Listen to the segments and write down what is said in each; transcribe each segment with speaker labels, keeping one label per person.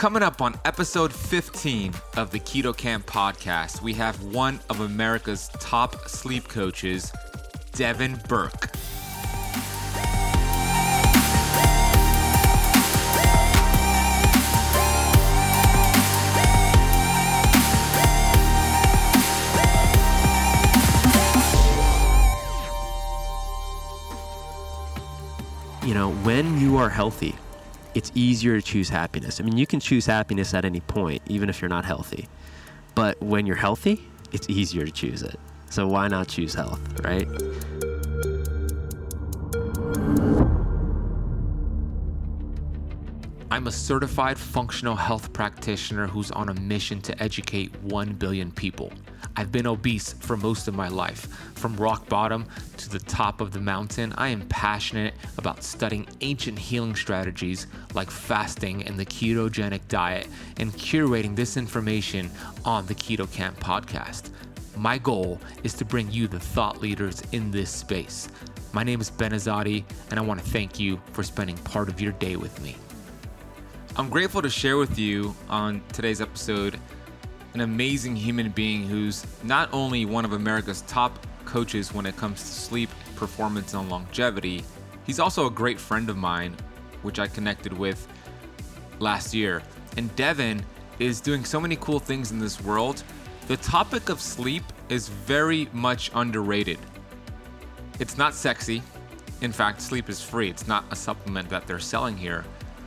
Speaker 1: Coming up on episode 15 of the Keto Camp podcast, we have one of America's top sleep coaches, Devin Burke.
Speaker 2: You know, when you are healthy, it's easier to choose happiness. I mean, you can choose happiness at any point, even if you're not healthy. But when you're healthy, it's easier to choose it. So why not choose health, right?
Speaker 1: I'm a certified functional health practitioner who's on a mission to educate 1 billion people. I've been obese for most of my life. From rock bottom to the top of the mountain, I am passionate about studying ancient healing strategies like fasting and the ketogenic diet and curating this information on the Keto Camp podcast. My goal is to bring you the thought leaders in this space. My name is Ben Azadi, and I want to thank you for spending part of your day with me. I'm grateful to share with you on today's episode an amazing human being who's not only one of America's top coaches when it comes to sleep, performance, and longevity, he's also a great friend of mine, which I connected with last year. And Devin is doing so many cool things in this world. The topic of sleep is very much underrated. It's not sexy. In fact, sleep is free. It's not a supplement that they're selling here.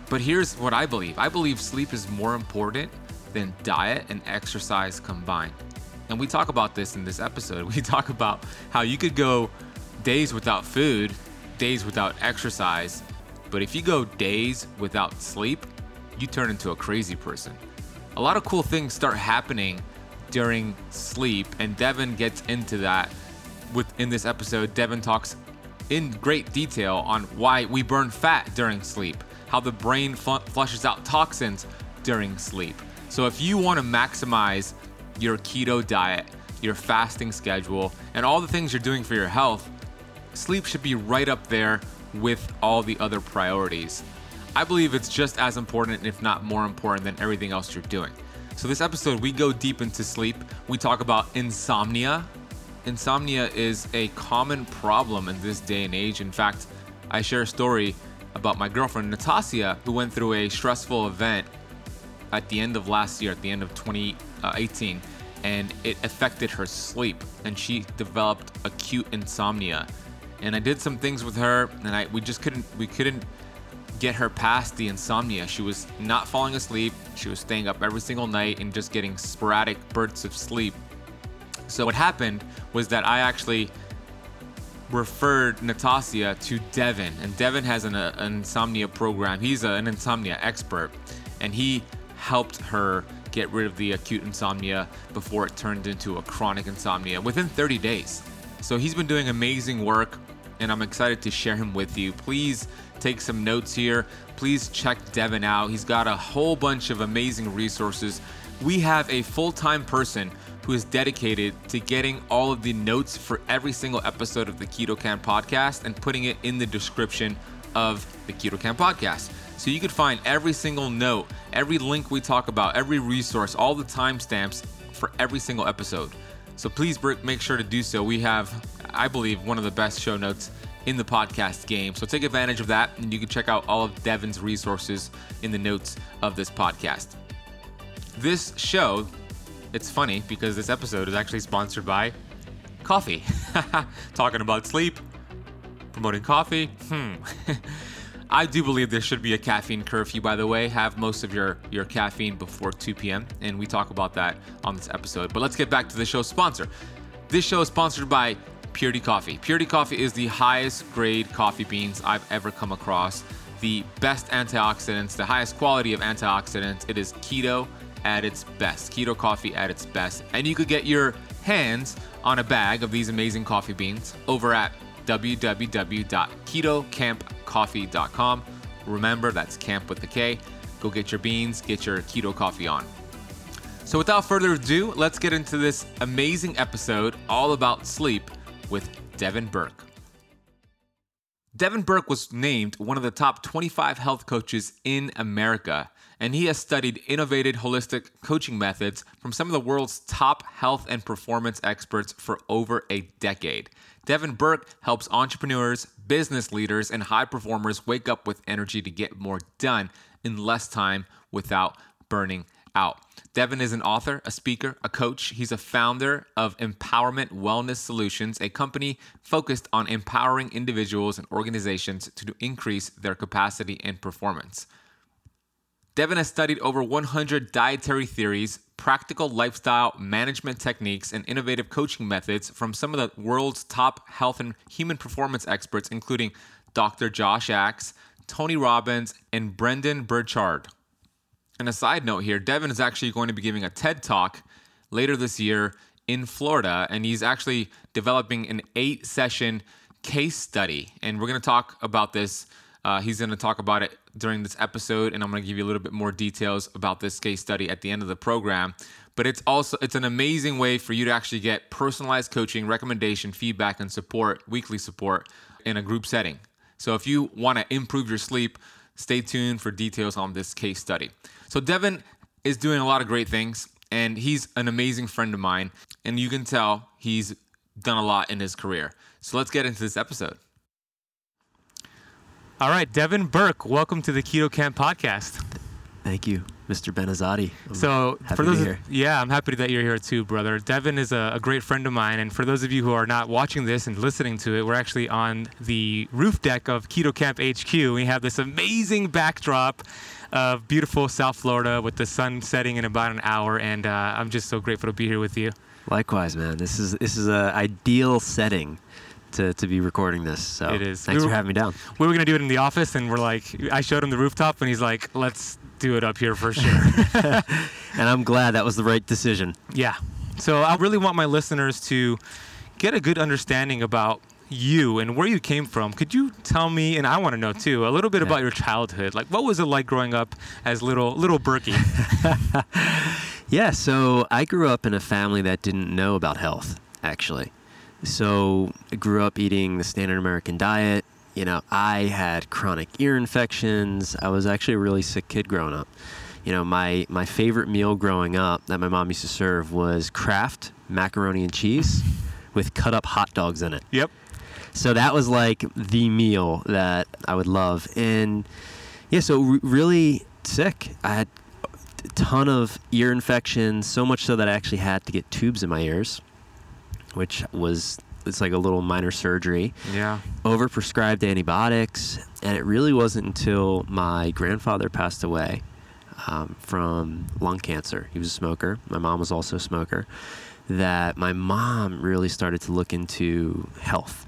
Speaker 1: But here's what I believe I believe sleep is more important than diet and exercise combined. And we talk about this in this episode. We talk about how you could go days without food, days without exercise, but if you go days without sleep, you turn into a crazy person. A lot of cool things start happening during sleep, and Devin gets into that within this episode. Devin talks in great detail on why we burn fat during sleep, how the brain fl- flushes out toxins during sleep, so if you want to maximize your keto diet, your fasting schedule, and all the things you're doing for your health, sleep should be right up there with all the other priorities. I believe it's just as important, if not more important, than everything else you're doing. So, this episode, we go deep into sleep. We talk about insomnia. Insomnia is a common problem in this day and age. In fact, I share a story about my girlfriend, Natasha, who went through a stressful event at the end of last year, at the end of 2018, and it affected her sleep, and she developed acute insomnia. And I did some things with her, and I we just couldn't we couldn't get her past the insomnia. She was not falling asleep. She was staying up every single night and just getting sporadic bursts of sleep. So what happened was that I actually referred Natasha to Devin, and Devin has an, uh, an insomnia program. He's a, an insomnia expert, and he helped her get rid of the acute insomnia before it turned into a chronic insomnia within 30 days. So he's been doing amazing work and I'm excited to share him with you. Please take some notes here. Please check Devin out. He's got a whole bunch of amazing resources. We have a full time person who is dedicated to getting all of the notes for every single episode of the Keto Camp podcast and putting it in the description of the Keto Camp podcast. So you could find every single note, every link we talk about, every resource, all the timestamps for every single episode. So please make sure to do so. We have, I believe, one of the best show notes in the podcast game. So take advantage of that, and you can check out all of Devin's resources in the notes of this podcast. This show, it's funny because this episode is actually sponsored by coffee. Talking about sleep, promoting coffee. Hmm. I do believe there should be a caffeine curfew, by the way. Have most of your, your caffeine before 2 p.m., and we talk about that on this episode. But let's get back to the show's sponsor. This show is sponsored by Purity Coffee. Purity Coffee is the highest grade coffee beans I've ever come across. The best antioxidants, the highest quality of antioxidants. It is keto at its best. Keto coffee at its best. And you could get your hands on a bag of these amazing coffee beans over at www.ketocampcoffee.com. Remember, that's camp with the K. Go get your beans, get your keto coffee on. So, without further ado, let's get into this amazing episode all about sleep with Devin Burke. Devin Burke was named one of the top 25 health coaches in America. and he has studied innovative holistic coaching methods from some of the world's top health and performance experts for over a decade. Devin Burke helps entrepreneurs, business leaders, and high performers wake up with energy to get more done in less time without burning out. Devin is an author, a speaker, a coach. He's a founder of Empowerment Wellness Solutions, a company focused on empowering individuals and organizations to increase their capacity and performance. Devin has studied over 100 dietary theories, practical lifestyle management techniques, and innovative coaching methods from some of the world's top health and human performance experts, including Dr. Josh Axe, Tony Robbins, and Brendon Burchard. And a side note here Devin is actually going to be giving a TED talk later this year in Florida, and he's actually developing an eight session case study. And we're going to talk about this. Uh, he's going to talk about it during this episode, and I'm going to give you a little bit more details about this case study at the end of the program. But it's also it's an amazing way for you to actually get personalized coaching, recommendation, feedback, and support, weekly support in a group setting. So if you want to improve your sleep, stay tuned for details on this case study. So Devin is doing a lot of great things, and he's an amazing friend of mine, and you can tell he's done a lot in his career. So let's get into this episode. All right, Devin Burke, welcome to the Keto Camp podcast.
Speaker 2: Thank you, Mr. Ben Azadi. I'm
Speaker 1: So
Speaker 2: happy
Speaker 1: for
Speaker 2: to be
Speaker 1: those,
Speaker 2: here.
Speaker 1: yeah, I'm happy that you're here too, brother. Devin is a, a great friend of mine, and for those of you who are not watching this and listening to it, we're actually on the roof deck of Keto Camp HQ. We have this amazing backdrop of beautiful South Florida with the sun setting in about an hour, and uh, I'm just so grateful to be here with you.
Speaker 2: Likewise, man. This is this is a ideal setting to, to be recording this. So
Speaker 1: It is.
Speaker 2: Thanks
Speaker 1: We
Speaker 2: for having me down.
Speaker 1: We were gonna do it in the office, and we're like, I showed him the rooftop, and he's like, let's do it up here for sure.
Speaker 2: And I'm glad that was the right decision.
Speaker 1: Yeah. So I really want my listeners to get a good understanding about you and where you came from. Could you tell me, and I want to know too, a little bit
Speaker 2: Yeah.
Speaker 1: about your childhood? Like, what was it like growing up as little little Berkey?
Speaker 2: Yeah, so I grew up in a family that didn't know about health, actually. So I grew up eating the standard American diet. You know, I had chronic ear infections. I was actually a really sick kid growing up. You know, my, my favorite meal growing up that my mom used to serve was Kraft macaroni and cheese with cut up hot dogs in it.
Speaker 1: yep.
Speaker 2: So that was like the meal that I would love. And yeah, so re- really sick. I had a ton of ear infections, so much so that I actually had to get tubes in my ears, which was it's like a little minor surgery.
Speaker 1: Yeah.
Speaker 2: Overprescribed antibiotics, and it really wasn't until my grandfather passed away um, from lung cancer. He was a smoker. My mom was also a smoker. That my mom really started to look into health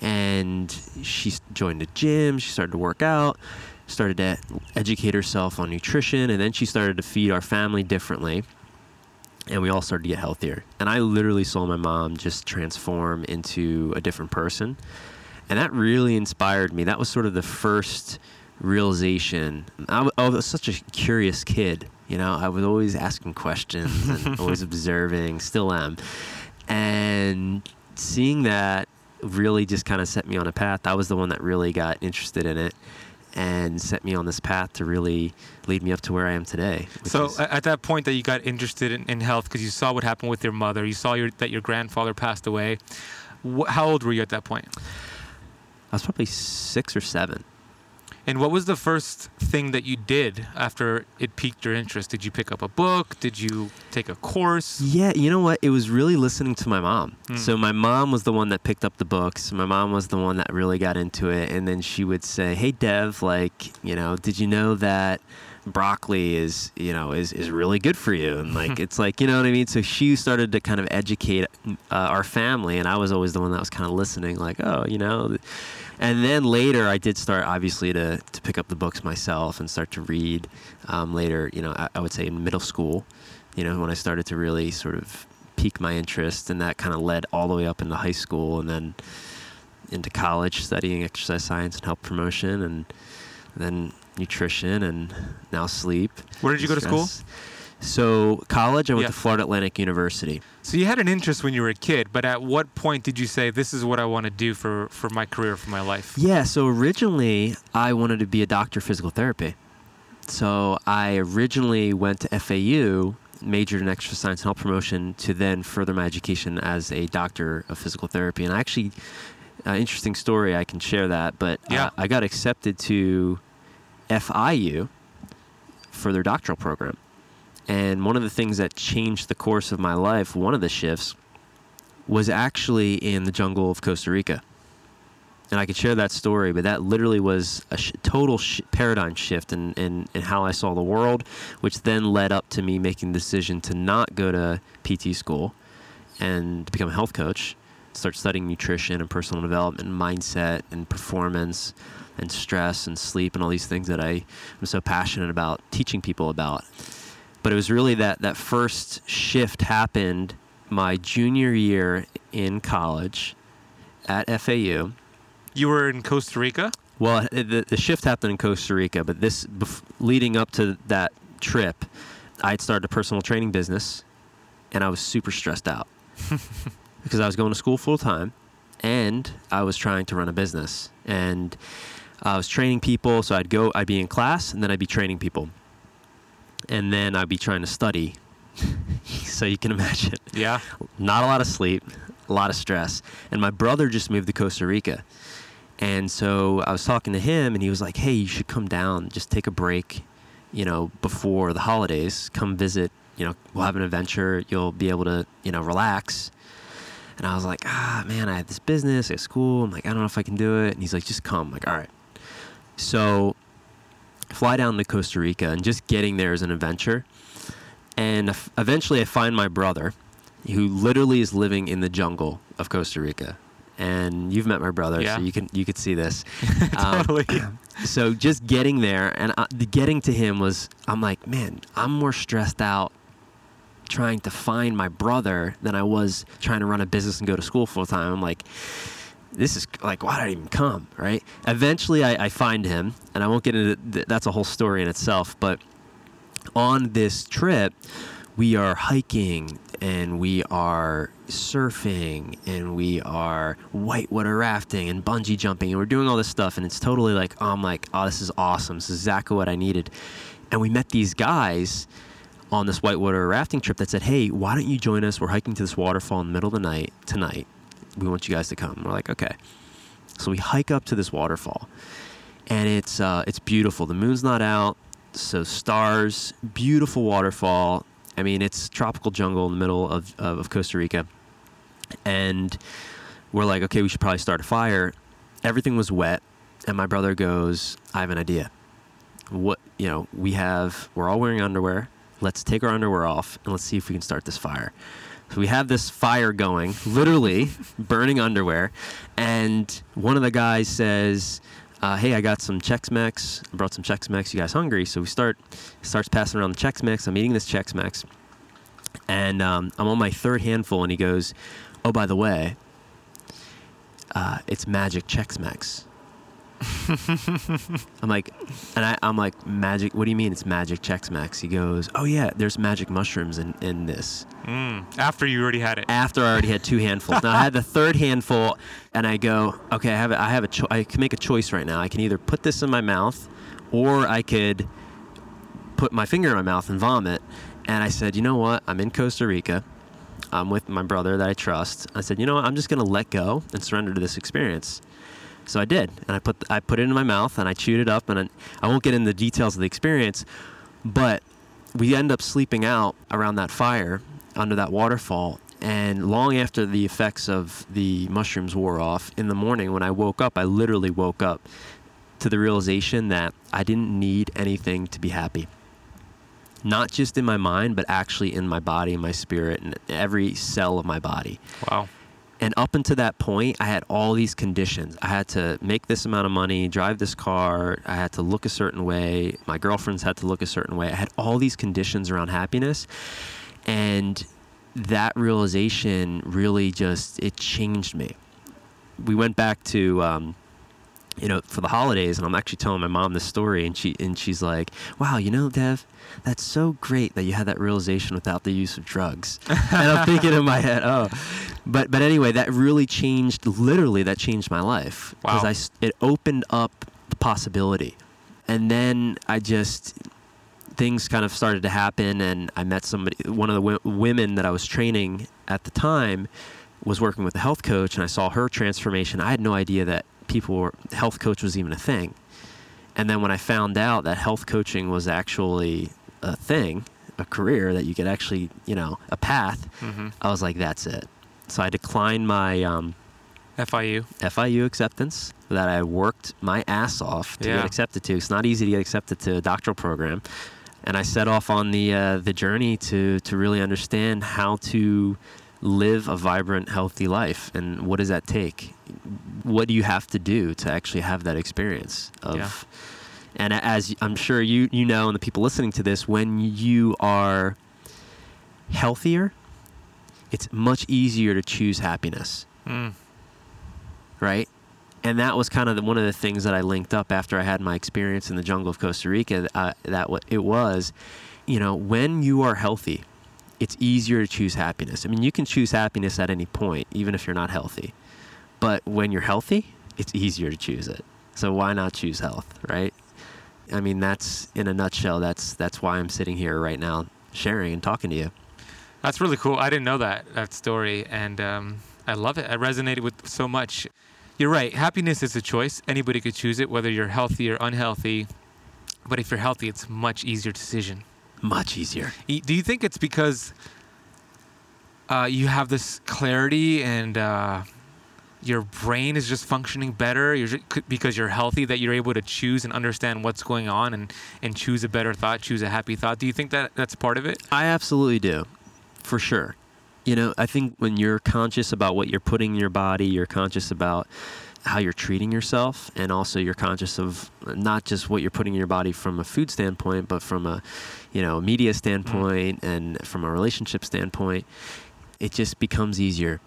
Speaker 2: and she joined a gym she started to work out started to educate herself on nutrition and then she started to feed our family differently and we all started to get healthier. And i literally saw my mom just transform into a different person. And that really inspired me. That was sort of the first realization. I was such a curious kid you know? I was always asking questions and always observing still am. And seeing that really just kind of set me on a path. I was the one that really got interested in it and set me on this path to really lead me up to where I am today.
Speaker 1: So
Speaker 2: is-
Speaker 1: at that point that you got interested in, in health because you saw what happened with your mother, you saw your, that your grandfather passed away. Wh- how old were you at that point?
Speaker 2: I was probably six or seven.
Speaker 1: And what was the first thing that you did after it piqued your interest? Did you pick up a book? Did you take a course?
Speaker 2: Yeah, you know what? It was really listening to my mom.
Speaker 1: Hmm.
Speaker 2: So my mom was the one that picked up the books. My mom was the one that really got into it. And then she would say, "Hey, Dev, like, you know, did you know that broccoli is, you know, is is really good for you?" And like, it's like, you know what I mean. So she started to kind of educate uh, our family, and I was always the one that was kind of listening, like, "Oh, you know." And then later, I did start obviously to, to pick up the books myself and start to read. Um, later, you know, I, I would say in middle school, you know, when I started to really sort of pique my interest, and that kind of led all the way up into high school, and then into college, studying exercise science and health promotion, and then nutrition, and now sleep.
Speaker 1: Where did you go to school?
Speaker 2: So college, I went
Speaker 1: Yeah.
Speaker 2: to Florida Atlantic University.
Speaker 1: So you had an interest when you were a kid, but at what point did you say this is what I want to do for for my career, for my life?
Speaker 2: Yeah, so originally I wanted to be a doctor of physical therapy. So I originally went to FAU, majored in exercise science and health promotion, to then further my education as a doctor of physical therapy. And I actually, uh, interesting story, I can share that. But
Speaker 1: Yeah.
Speaker 2: uh, I got accepted to FIU for their doctoral program. And one of the things that changed the course of my life, one of the shifts, was actually in the jungle of Costa Rica. And I could share that story, but that literally was a sh- total sh- paradigm shift in, in, in how I saw the world, which then led up to me making the decision to not go to PT school and become a health coach, start studying nutrition and personal development, and mindset and performance and stress and sleep and all these things that I am so passionate about teaching people about. But it was really that that first shift happened my junior year in college at FAU.
Speaker 1: You were in Costa Rica?
Speaker 2: Well, the, the shift happened in Costa Rica, but this bef- leading up to that trip, I had started a personal training business, and I was super stressed out because I was going to school full time, and I was trying to run a business, and I was training people. So I'd go, I'd be in class, and then I'd be training people, and then I'd be trying to study. so you can imagine
Speaker 1: Yeah.
Speaker 2: not a lot of sleep, a lot of stress. And my brother just moved to Costa Rica. And so I was talking to him, and he was like, hey, you should come down, just take a break, you know, before the holidays. Come visit, you know, we'll have an adventure. You'll be able to, you know, relax. And I was like, ah, man, I have this business, I have school. I'm like, I don't know if I can do it. And he's like, just come. I'm like, all right. So fly down to Costa Rica, and just getting there is an adventure. And eventually I find my brother, who literally is living in the jungle of Costa Rica. And you've met my brother,
Speaker 1: Yeah.
Speaker 2: so you can you could see this. Um,
Speaker 1: Totally.
Speaker 2: so just getting there and uh, getting to him was i'm like man i'm more stressed out trying to find my brother than i was trying to run a business and go to school full time i'm like this is like why did i even come right? Eventually i, I find him and i won't get into th- that's a whole story in itself but on this trip we are hiking and we are surfing and we are whitewater rafting and bungee jumping and we're doing all this stuff and it's totally like oh, I'm like oh this is awesome. This is exactly what I needed. And we met these guys on this whitewater rafting trip that said hey why don't you join us? We're hiking to this waterfall in the middle of the night tonight we want you guys to come we're like okay so we hike up to this waterfall and it's uh, it's beautiful the moon's not out so stars beautiful waterfall I mean, it's tropical jungle in the middle of, of, of Costa Rica. And we're like, okay, we should probably start a fire. Everything was wet. And my brother goes, I have an idea. What, you know, we have, we're all wearing underwear. Let's take our underwear off and let's see if we can start this fire. So we have this fire going, literally burning underwear. And one of the guys says, uh, hey, I got some Chex Mix. I brought some Chex Mix. You guys hungry? So we start starts passing around the Chex Mix. I'm eating this Chex Mix, and um, I'm on my third handful. And he goes, "Oh, by the way, uh, it's Magic Chex Mix." I'm like, and I, I'm like, magic. What do you mean it's Magic Chex Mix? He goes, "Oh yeah, there's magic mushrooms in in this."
Speaker 1: Mm. After you already had it.
Speaker 2: after I already had two handfuls. Now I had the third handful, and I go, okay, I have a, I have a cho- I can make a choice right now. I can either put this in my mouth, or I could put my finger in my mouth and vomit. And I said, you know what? I'm in Costa Rica. I'm with my brother that I trust. I said, you know what? I'm just gonna let go and surrender to this experience. So I did, and I put I put it in my mouth and I chewed it up, and I, I won't get into the details of the experience, but we end up sleeping out around that fire under that waterfall. And long after the effects of the mushrooms wore off, in the morning when I woke up, I literally woke up to the realization that I didn't need anything to be happy. Not just in my mind, but actually in my body, my spirit, and every cell of my body.
Speaker 1: Wow.
Speaker 2: And up until that point, I had all these conditions. I had to make this amount of money, drive this car. I had to look a certain way. My girlfriends had to look a certain way. I had all these conditions around happiness. And that realization really just, it changed me. We went back to, um, you know, for the holidays, and I'm actually telling my mom this story, and she and she's like, "Wow, you know, Dev, that's so great that you had that realization without the use of drugs." and I'm thinking in my head, "Oh," but but anyway, that really changed. Literally, that changed my life because
Speaker 1: Wow.
Speaker 2: I it opened up the possibility, and then I just things kind of started to happen, and I met somebody. One of the w- women that I was training at the time was working with a health coach, and I saw her transformation. I had no idea that people were health coach was even a thing. And then when I found out that health coaching was actually a thing, a career that you could actually, you know, a path,
Speaker 1: Mm-hmm.
Speaker 2: I was like, that's it. So I declined my um,
Speaker 1: FIU.
Speaker 2: FIU acceptance that I worked my ass off to
Speaker 1: Yeah.
Speaker 2: get accepted to. It's not easy to get accepted to a doctoral program, and I set off on the uh, the journey to to really understand how to live a vibrant, healthy life, and what does that take? What do you have to do to actually have that experience of?
Speaker 1: Yeah.
Speaker 2: And as I'm sure you you know, and the people listening to this, when you are healthier, it's much easier to choose happiness
Speaker 1: Mm.
Speaker 2: right? And that was kind of the, one of the things that I linked up after I had my experience in the jungle of Costa Rica. Uh, that wa- it was, you know, when you are healthy, it's easier to choose happiness. I mean, you can choose happiness at any point, even if you're not healthy. But when you're healthy, it's easier to choose it. So why not choose health, right? I mean, that's in a nutshell. That's that's why I'm sitting here right now, sharing and talking to you.
Speaker 1: That's really cool. I didn't know that that story, and um, I love it. I resonated with so much. You're right. Happiness is a choice. Anybody could choose it, whether you're healthy or unhealthy. But if you're healthy, it's much easier decision.
Speaker 2: Much easier.
Speaker 1: Do you think it's because uh, you have this clarity and uh, your brain is just functioning better you're ju- c- because you're healthy that you're able to choose and understand what's going on and, and choose a better thought, choose a happy thought? Do you think that that's part of it?
Speaker 2: I absolutely do, for sure. You know, I think when you're conscious about what you're putting in your body, you're conscious about how you're treating yourself, and also you're conscious of not just what you're putting in your body from a food standpoint, but from a, you know, media standpoint and from a relationship standpoint. It just becomes easier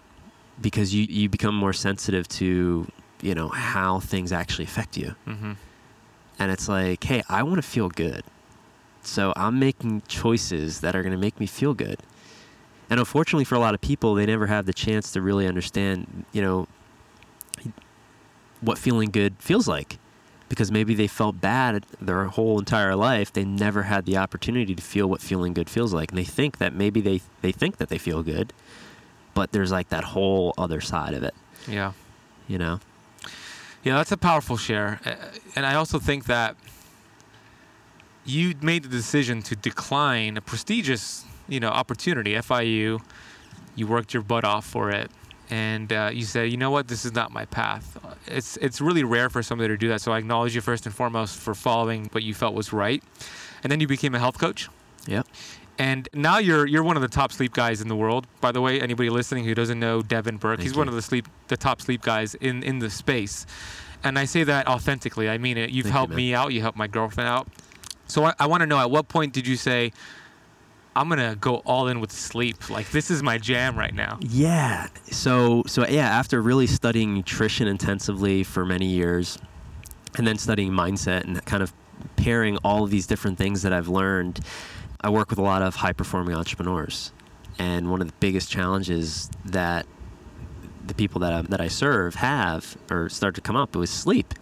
Speaker 2: because you you become more sensitive to you know how things actually affect you
Speaker 1: Mm-hmm.
Speaker 2: and it's like, hey, I want to feel good. So I'm making choices that are going to make me feel good. And unfortunately for a lot of people, they never have the chance to really understand, you know, what feeling good feels like. Because maybe they felt bad their whole entire life. They never had the opportunity to feel what feeling good feels like. And they think that maybe they, they think that they feel good, but there's like that whole other side of it,
Speaker 1: Yeah.
Speaker 2: you know?
Speaker 1: Yeah, that's a powerful share. And I also think that you made the decision to decline a prestigious, you know, opportunity, FIU. You worked your butt off for it. And uh, you said, you know what, this is not my path. It's it's really rare for somebody to do that. So I acknowledge you first and foremost for following what you felt was right. And then you became a health coach.
Speaker 2: Yep.
Speaker 1: And now you're you're one of the top sleep guys in the world. By the way, anybody listening who doesn't know Devin Burke,
Speaker 2: Thank
Speaker 1: he's one of the sleep the top sleep guys in in the space. And I say that authentically. I mean it. You've
Speaker 2: Thank
Speaker 1: helped
Speaker 2: man.
Speaker 1: me out. You helped my girlfriend out. So I, I want to know at what point did you say, I'm gonna go all in with sleep? Like this is my jam right now.
Speaker 2: Yeah. So so yeah, after really studying nutrition intensively for many years and then studying mindset and kind of pairing all of these different things that I've learned, I work with a lot of high performing entrepreneurs. And one of the biggest challenges that the people that I, that I serve have or start to come up was sleep.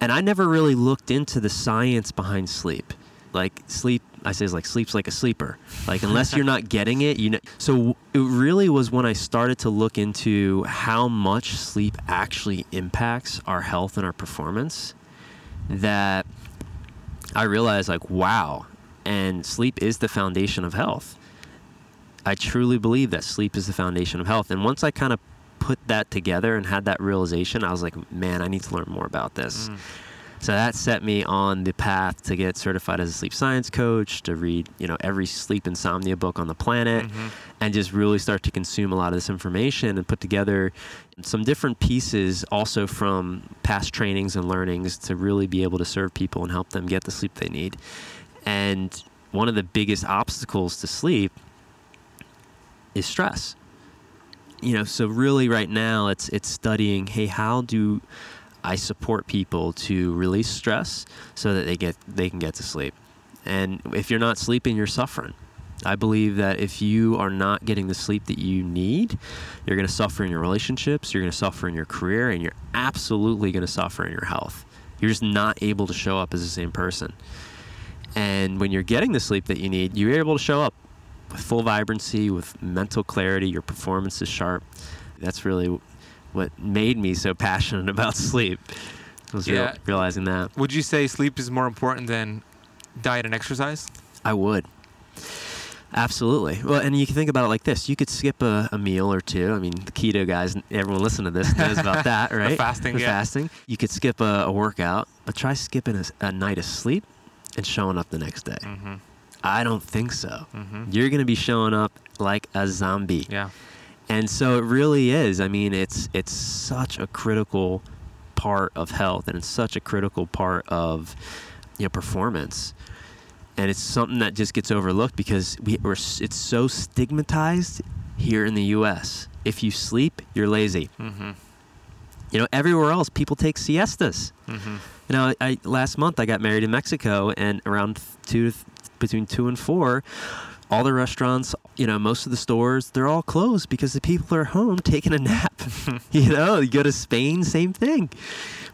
Speaker 2: And I never really looked into the science behind sleep. Like sleep, I say is like sleep's like a sleeper. Like unless you're not getting it, you know. So it really was when I started to look into how much sleep actually impacts our health and our performance that I realized like wow, and sleep is the foundation of health. I truly believe that sleep is the foundation of health. And once I kind of put that together and had that realization, I was like, man, I need to learn more about this.
Speaker 1: Mm.
Speaker 2: So that set me on the path to get certified as a sleep science coach, to read, you know, every sleep insomnia book on the planet,
Speaker 1: Mhm.
Speaker 2: and just really start to consume a lot of this information and put together some different pieces also from past trainings and learnings to really be able to serve people and help them get the sleep they need. And one of the biggest obstacles to sleep is stress. You know, so really right now it's it's studying, hey, how do I support people to release stress so that they get they can get to sleep. And if you're not sleeping, you're suffering. I believe that if you are not getting the sleep that you need, you're going to suffer in your relationships, you're going to suffer in your career, and you're absolutely going to suffer in your health. You're just not able to show up as the same person. And when you're getting the sleep that you need, you're able to show up with full vibrancy, with mental clarity. Your performance is sharp. That's really what made me so passionate about sleep. Was real- realizing that.
Speaker 1: Would you say sleep is more important than diet and exercise?
Speaker 2: I would. Absolutely. Well, and you can think about it like this: you could skip a, a meal or two. I mean, the keto guys, everyone listen to this knows about that, right?
Speaker 1: fasting,
Speaker 2: The
Speaker 1: yeah.
Speaker 2: fasting. You could skip a, a workout, but try skipping a night of sleep and showing up the next day.
Speaker 1: Mm-hmm.
Speaker 2: I don't think so.
Speaker 1: Mm-hmm.
Speaker 2: You're going to be showing up like a zombie.
Speaker 1: Yeah.
Speaker 2: And so it really is. I mean, it's it's such a critical part of health, and it's such a critical part of you know performance. And it's something that just gets overlooked because we, we're it's so stigmatized here in the U.S. If you sleep, you're lazy.
Speaker 1: Mm-hmm.
Speaker 2: You know, everywhere else, people take siestas.
Speaker 1: Mm-hmm.
Speaker 2: You know, I last month I got married in Mexico, and around two, between two and four, all the restaurants, you know, most of the stores, they're all closed because the people are home taking a nap. you know, you go to Spain, same thing.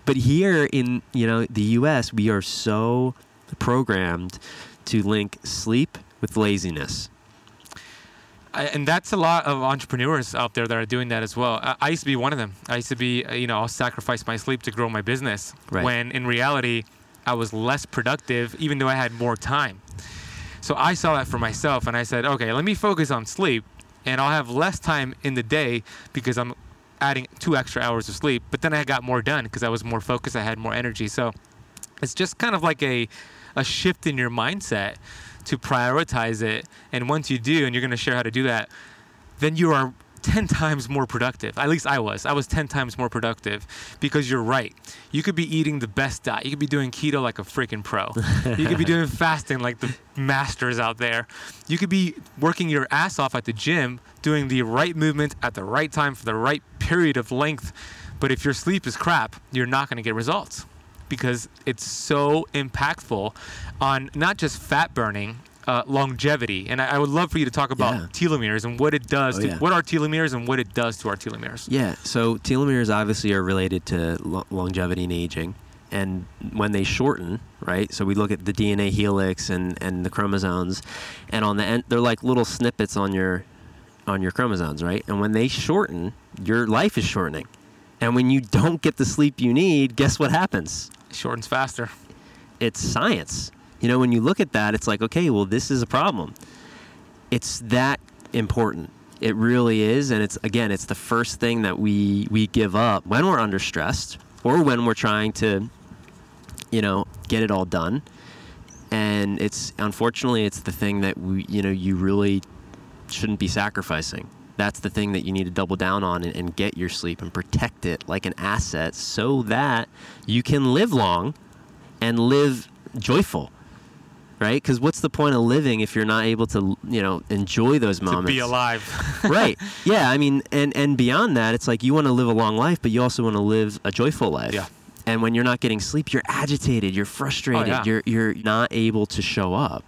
Speaker 2: But here in you know the U.S., we are so programmed to link sleep with laziness.
Speaker 1: And that's a lot of entrepreneurs out there that are doing that as well. I, I used to be one of them. I used to be, uh, you know, I'll sacrifice my sleep to grow my business.
Speaker 2: Right.
Speaker 1: When in reality, I was less productive, even though I had more time. So I saw that for myself, and I said, okay, let me focus on sleep, and I'll have less time in the day because I'm adding two extra hours of sleep. But then I got more done because I was more focused. I had more energy. So it's just kind of like a a shift in your mindset to prioritize it. And once you do, and you're going to share how to do that, then you are 10 times more productive. At least I was. I was 10 times more productive because you're right. You could be eating the best diet. You could be doing keto like a freaking pro. you could be doing fasting like the masters out there. You could be working your ass off at the gym, doing the right movement at the right time for the right period of length. But if your sleep is crap, you're not going to get results because it's so impactful on not just fat burning, uh, longevity. And I, I would love for you to talk about
Speaker 2: Yeah.
Speaker 1: telomeres and what it does
Speaker 2: Oh,
Speaker 1: to
Speaker 2: yeah.
Speaker 1: what are telomeres and what it does to our telomeres.
Speaker 2: Yeah, so telomeres obviously are related to lo- longevity and aging. And when they shorten, right? So we look at the DNA helix and, and the chromosomes, and on the end, they're like little snippets on your on your chromosomes, right? And when they shorten, your life is shortening. And when you don't get the sleep you need, guess what happens?
Speaker 1: It shortens faster.
Speaker 2: it's science. You know, when you look at that, it's like, okay, well, this is a problem. It's that important. It really is, and it's again, it's the first thing that we we give up when we're under stressed or when we're trying to, you know, get it all done. And it's unfortunately, it's the thing that we, you know, you really shouldn't be sacrificing. That's the thing that you need to double down on and, and get your sleep and protect it like an asset so that you can live long and live joyful right because what's the point of living if you're not able to you know enjoy those moments?
Speaker 1: To be alive.
Speaker 2: right yeah i mean and and beyond that it's like you want to live a long life but you also want to live a joyful life
Speaker 1: Yeah.
Speaker 2: and when you're not getting sleep you're agitated you're frustrated
Speaker 1: Oh, yeah.
Speaker 2: you're you're not able to show up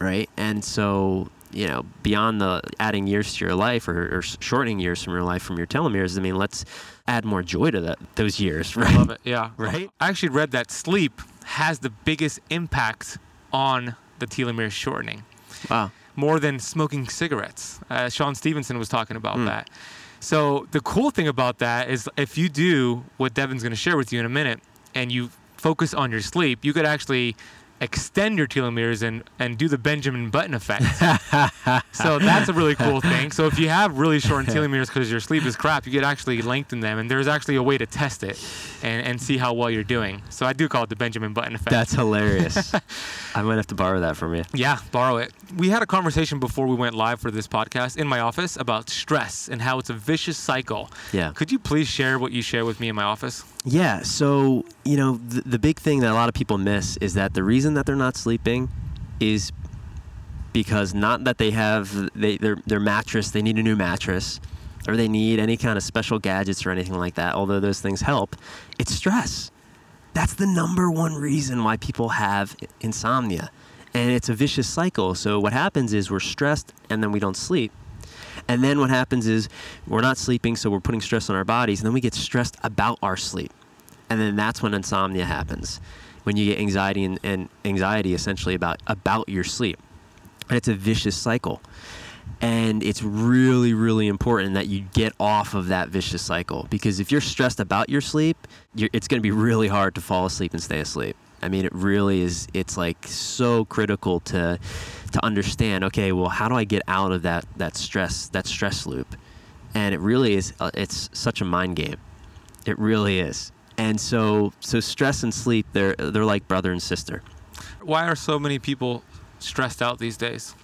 Speaker 2: right and so you know beyond the adding years to your life or, or shortening years from your life from your telomeres i mean let's add more joy to that those years right
Speaker 1: I love it. Yeah.
Speaker 2: Right?
Speaker 1: I actually read that sleep has the biggest impact on the telomere shortening.
Speaker 2: wow
Speaker 1: more than smoking cigarettes. Uh, Shawn Stevenson was talking about
Speaker 2: Hmm.
Speaker 1: that. So the cool thing about that is if you do what Devin's going to share with you in a minute, and you focus on your sleep, you could actually extend your telomeres and, and do the Benjamin Button effect. so that's a really cool thing. So if you have really short telomeres because your sleep is crap, you could actually lengthen them, and there's actually a way to test it and, and see how well you're doing. So I do call it the Benjamin Button effect.
Speaker 2: That's hilarious. I might have to borrow that from you.
Speaker 1: Yeah, borrow it. We had a conversation before we went live for this podcast in my office about stress and how it's a vicious cycle.
Speaker 2: Yeah.
Speaker 1: Could you please share what you share with me in my office?
Speaker 2: Yeah. So, you know, the, the big thing that a lot of people miss is that the reason that they're not sleeping is because not that they have they, their, their mattress, they need a new mattress, or they need any kind of special gadgets or anything like that, although those things help. It's stress. That's the number one reason why people have insomnia. And it's a vicious cycle. So, what happens is we're stressed and then we don't sleep. And then what happens is we're not sleeping, so we're putting stress on our bodies, and then we get stressed about our sleep. And then that's when insomnia happens. When you get anxiety and, and anxiety essentially about about your sleep. And it's a vicious cycle. And it's really, really important that you get off of that vicious cycle because if you're stressed about your sleep, it's going to be really hard to fall asleep and stay asleep. I mean, it really is. It's like so critical to to understand. Okay, well, how do I get out of that that stress that stress loop? And it really is. Uh, it's such a mind game. It really is. And so so stress and sleep they're they're like brother and sister.
Speaker 1: Why are so many people stressed out these days?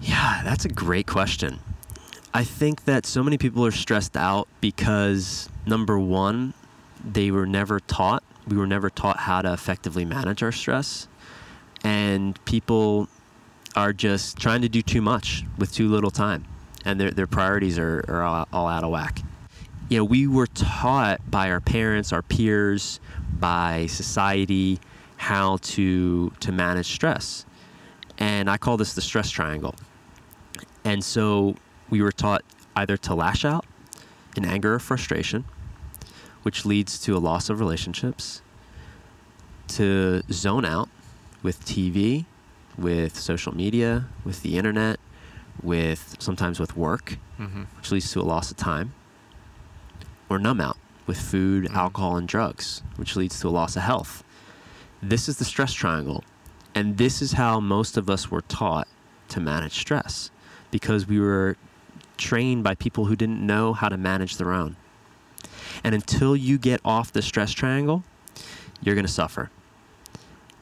Speaker 2: Yeah, that's a great question. I think that so many people are stressed out because number one, they were never taught we were never taught how to effectively manage our stress. And people are just trying to do too much with too little time. And their, their priorities are, are all, all out of whack. You know, we were taught by our parents, our peers, by society how to to manage stress. And I call this the stress triangle. And so we were taught either to lash out in anger or frustration, which leads to a loss of relationships, to zone out with TV, with social media, with the internet, with sometimes with work,
Speaker 1: Mm-hmm.
Speaker 2: which leads to a loss of time, or numb out with food,
Speaker 1: Mhm.
Speaker 2: alcohol, and drugs, which leads to a loss of health. This is the stress triangle. And this is how most of us were taught to manage stress because we were trained by people who didn't know how to manage their own. And until you get off the stress triangle, you're going to suffer.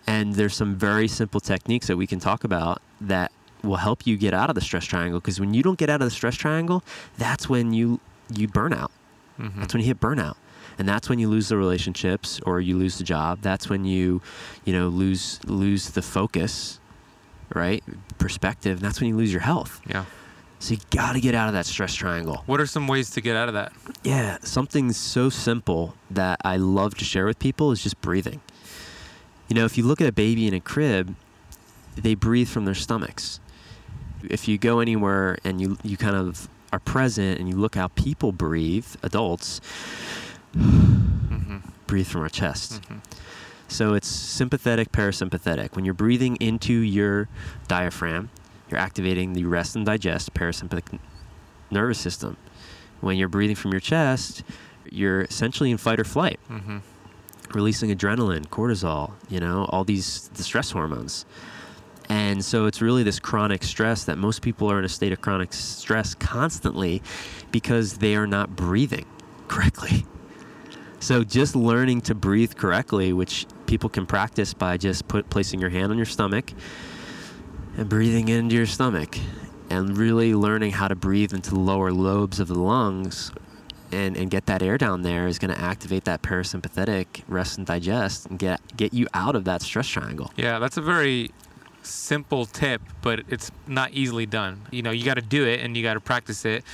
Speaker 2: And there's some very simple techniques that we can talk about that will help you get out of the stress triangle because when you don't get out of the stress triangle, that's when you you burn out.
Speaker 1: Mm-hmm.
Speaker 2: That's when you hit burnout. And that's when you lose the relationships or you lose the job. That's when you, you know, lose lose the focus, right? Perspective. And that's when you lose your health.
Speaker 1: yeah.
Speaker 2: So you got to get out of that stress triangle.
Speaker 1: What are some ways to get out of that?
Speaker 2: Yeah, something so simple that I love to share with people is just breathing. You know, if you look at a baby in a crib, they breathe from their stomachs. If you go anywhere and you you kind of are present and you look how people breathe, adults
Speaker 1: Mm-hmm.
Speaker 2: breathe from our chest.
Speaker 1: Mm-hmm.
Speaker 2: So it's sympathetic, parasympathetic. When you're breathing into your diaphragm, you're activating the rest and digest parasympathetic nervous system. When you're breathing from your chest, you're essentially in fight or flight,
Speaker 1: Mm-hmm.
Speaker 2: releasing adrenaline, cortisol, you know, all these the stress hormones. And so it's really this chronic stress that most people are in a state of chronic stress constantly because they are not breathing correctly. So just learning to breathe correctly, which people can practice by just put placing your hand on your stomach and breathing into your stomach and really learning how to breathe into the lower lobes of the lungs and, and get that air down there is going to activate that parasympathetic rest and digest and get get you out of that stress triangle.
Speaker 1: Yeah, that's a very simple tip, but it's not easily done. You know, you got to do it and you got to practice it.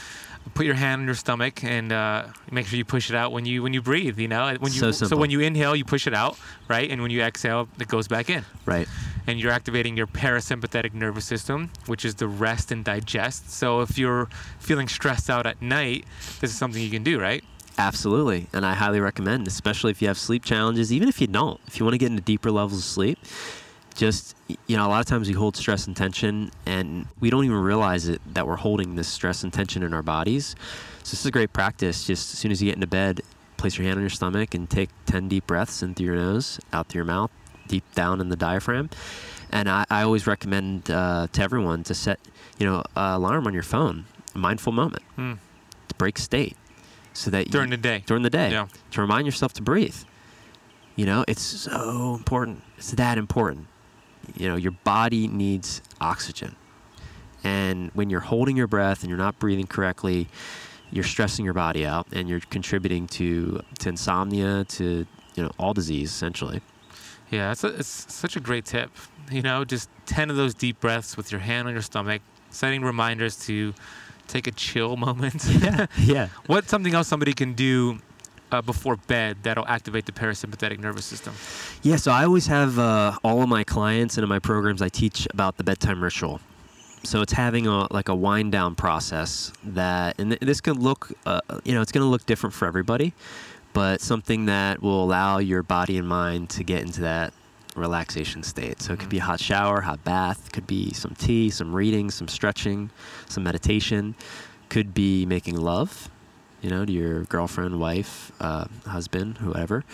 Speaker 1: Put your hand on your stomach and uh, make sure you push it out when you when you breathe. You know, when you
Speaker 2: So simple.
Speaker 1: when you inhale, you push it out, right? And when you exhale, it goes back in.
Speaker 2: Right.
Speaker 1: and you're activating your parasympathetic nervous system, which is the rest and digest. So if you're feeling stressed out at night, this is something you can do, right?
Speaker 2: Absolutely. And I highly recommend, especially if you have sleep challenges, even if you don't, if you want to get into deeper levels of sleep, just, you know, a lot of times we hold stress and tension and we don't even realize it that we're holding this stress and tension in our bodies. So this is a great practice. Just as soon as you get into bed, place your hand on your stomach and take 10 deep breaths in through your nose, out through your mouth, deep down in the diaphragm. And I, I always recommend uh, to everyone to set, you know, an alarm on your phone, a mindful moment
Speaker 1: Hmm.
Speaker 2: to break state so that
Speaker 1: During
Speaker 2: you,
Speaker 1: the day.
Speaker 2: during the day
Speaker 1: Yeah.
Speaker 2: to remind yourself to breathe. You know, it's so important. It's that important. You know, your body needs oxygen. And when you're holding your breath and you're not breathing correctly, you're stressing your body out and you're contributing to, to insomnia, to, you know, all disease essentially.
Speaker 1: Yeah, it's, a, it's such a great tip. You know, just 10 of those deep breaths with your hand on your stomach, setting reminders to take a chill moment.
Speaker 2: yeah.
Speaker 1: What's something else somebody can do uh, before bed that'll activate the parasympathetic nervous system?
Speaker 2: Yeah, so I always have uh, all of my clients and in my programs I teach about the bedtime ritual. So it's having a like a wind down process that, and th- this can look, uh, you know, it's going to look different for everybody, but something that will allow your body and mind to get into that relaxation state. So it could be a hot shower, hot bath, could be some tea, some reading, some stretching, some meditation, could be making love, you know, to your girlfriend, wife, uh, husband, whoever.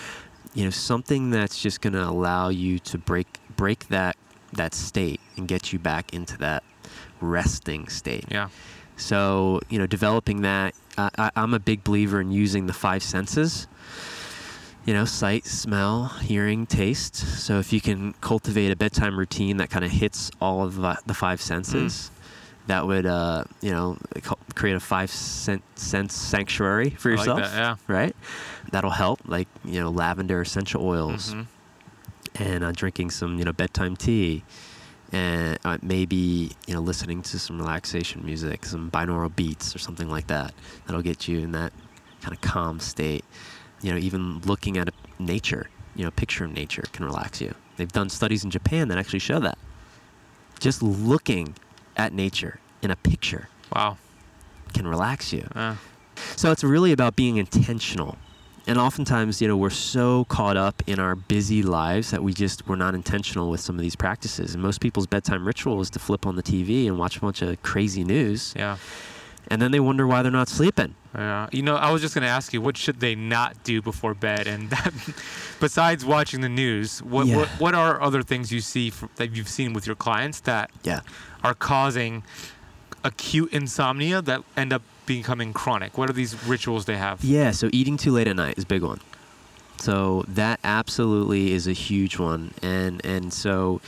Speaker 2: You know, something that's just going to allow you to break break that that state and get you back into that resting state.
Speaker 1: Yeah.
Speaker 2: So, you know, developing that, I, I'm a big believer in using the five senses. You know, sight, smell, hearing, taste. So, if you can cultivate a bedtime routine that kind of hits all of the, the five senses, that would, uh, you know, create a five cent, sense sanctuary for
Speaker 1: I like
Speaker 2: yourself.
Speaker 1: that, yeah.
Speaker 2: Right? That'll help, like, you know, lavender essential oils
Speaker 1: Mhm.
Speaker 2: and uh, drinking some you know bedtime tea and uh, maybe you know listening to some relaxation music some binaural beats or something like that that'll get you in that kind of calm state you know even looking at a nature you know picture of nature can relax you they've done studies in japan that actually show that just looking at nature in a picture
Speaker 1: Wow.
Speaker 2: can relax you
Speaker 1: Uh,
Speaker 2: so it's really about being intentional. And oftentimes, you know, we're so caught up in our busy lives that we just we're not intentional with some of these practices. And most people's bedtime ritual is to flip on the TV and watch a bunch of crazy news,
Speaker 1: yeah.
Speaker 2: and then they wonder why they're not sleeping.
Speaker 1: Yeah. You know, I was just going to ask you, what should they not do before bed? And that, besides watching the news, what,
Speaker 2: Yeah.
Speaker 1: what what are other things you see that you've seen with your clients that
Speaker 2: Yeah.
Speaker 1: are causing acute insomnia that end up becoming chronic? What are these rituals they have?
Speaker 2: Yeah, so eating too late at night is a big one. So that absolutely is a huge one, and and so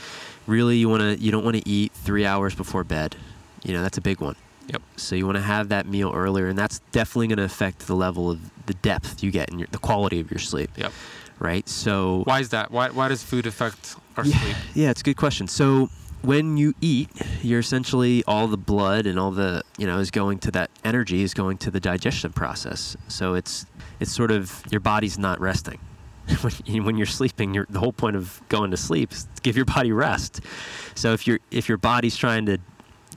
Speaker 2: really you want to you don't want to eat three hours before bed. You know that's a big one.
Speaker 1: Yep.
Speaker 2: So you want to have that meal earlier, and that's definitely going to affect the level of the depth you get and your, the quality of your sleep.
Speaker 1: Yep.
Speaker 2: Right. So
Speaker 1: Why is that? Why, why does food affect our
Speaker 2: yeah,
Speaker 1: sleep?
Speaker 2: yeah, it's a good question. So when you eat, you're essentially all the blood and all the you know is going to that energy is going to the digestion process. So it's it's sort of your body's not resting. when, you, when you're sleeping, you're, the whole point of going to sleep is to give your body rest. So if your if your body's trying to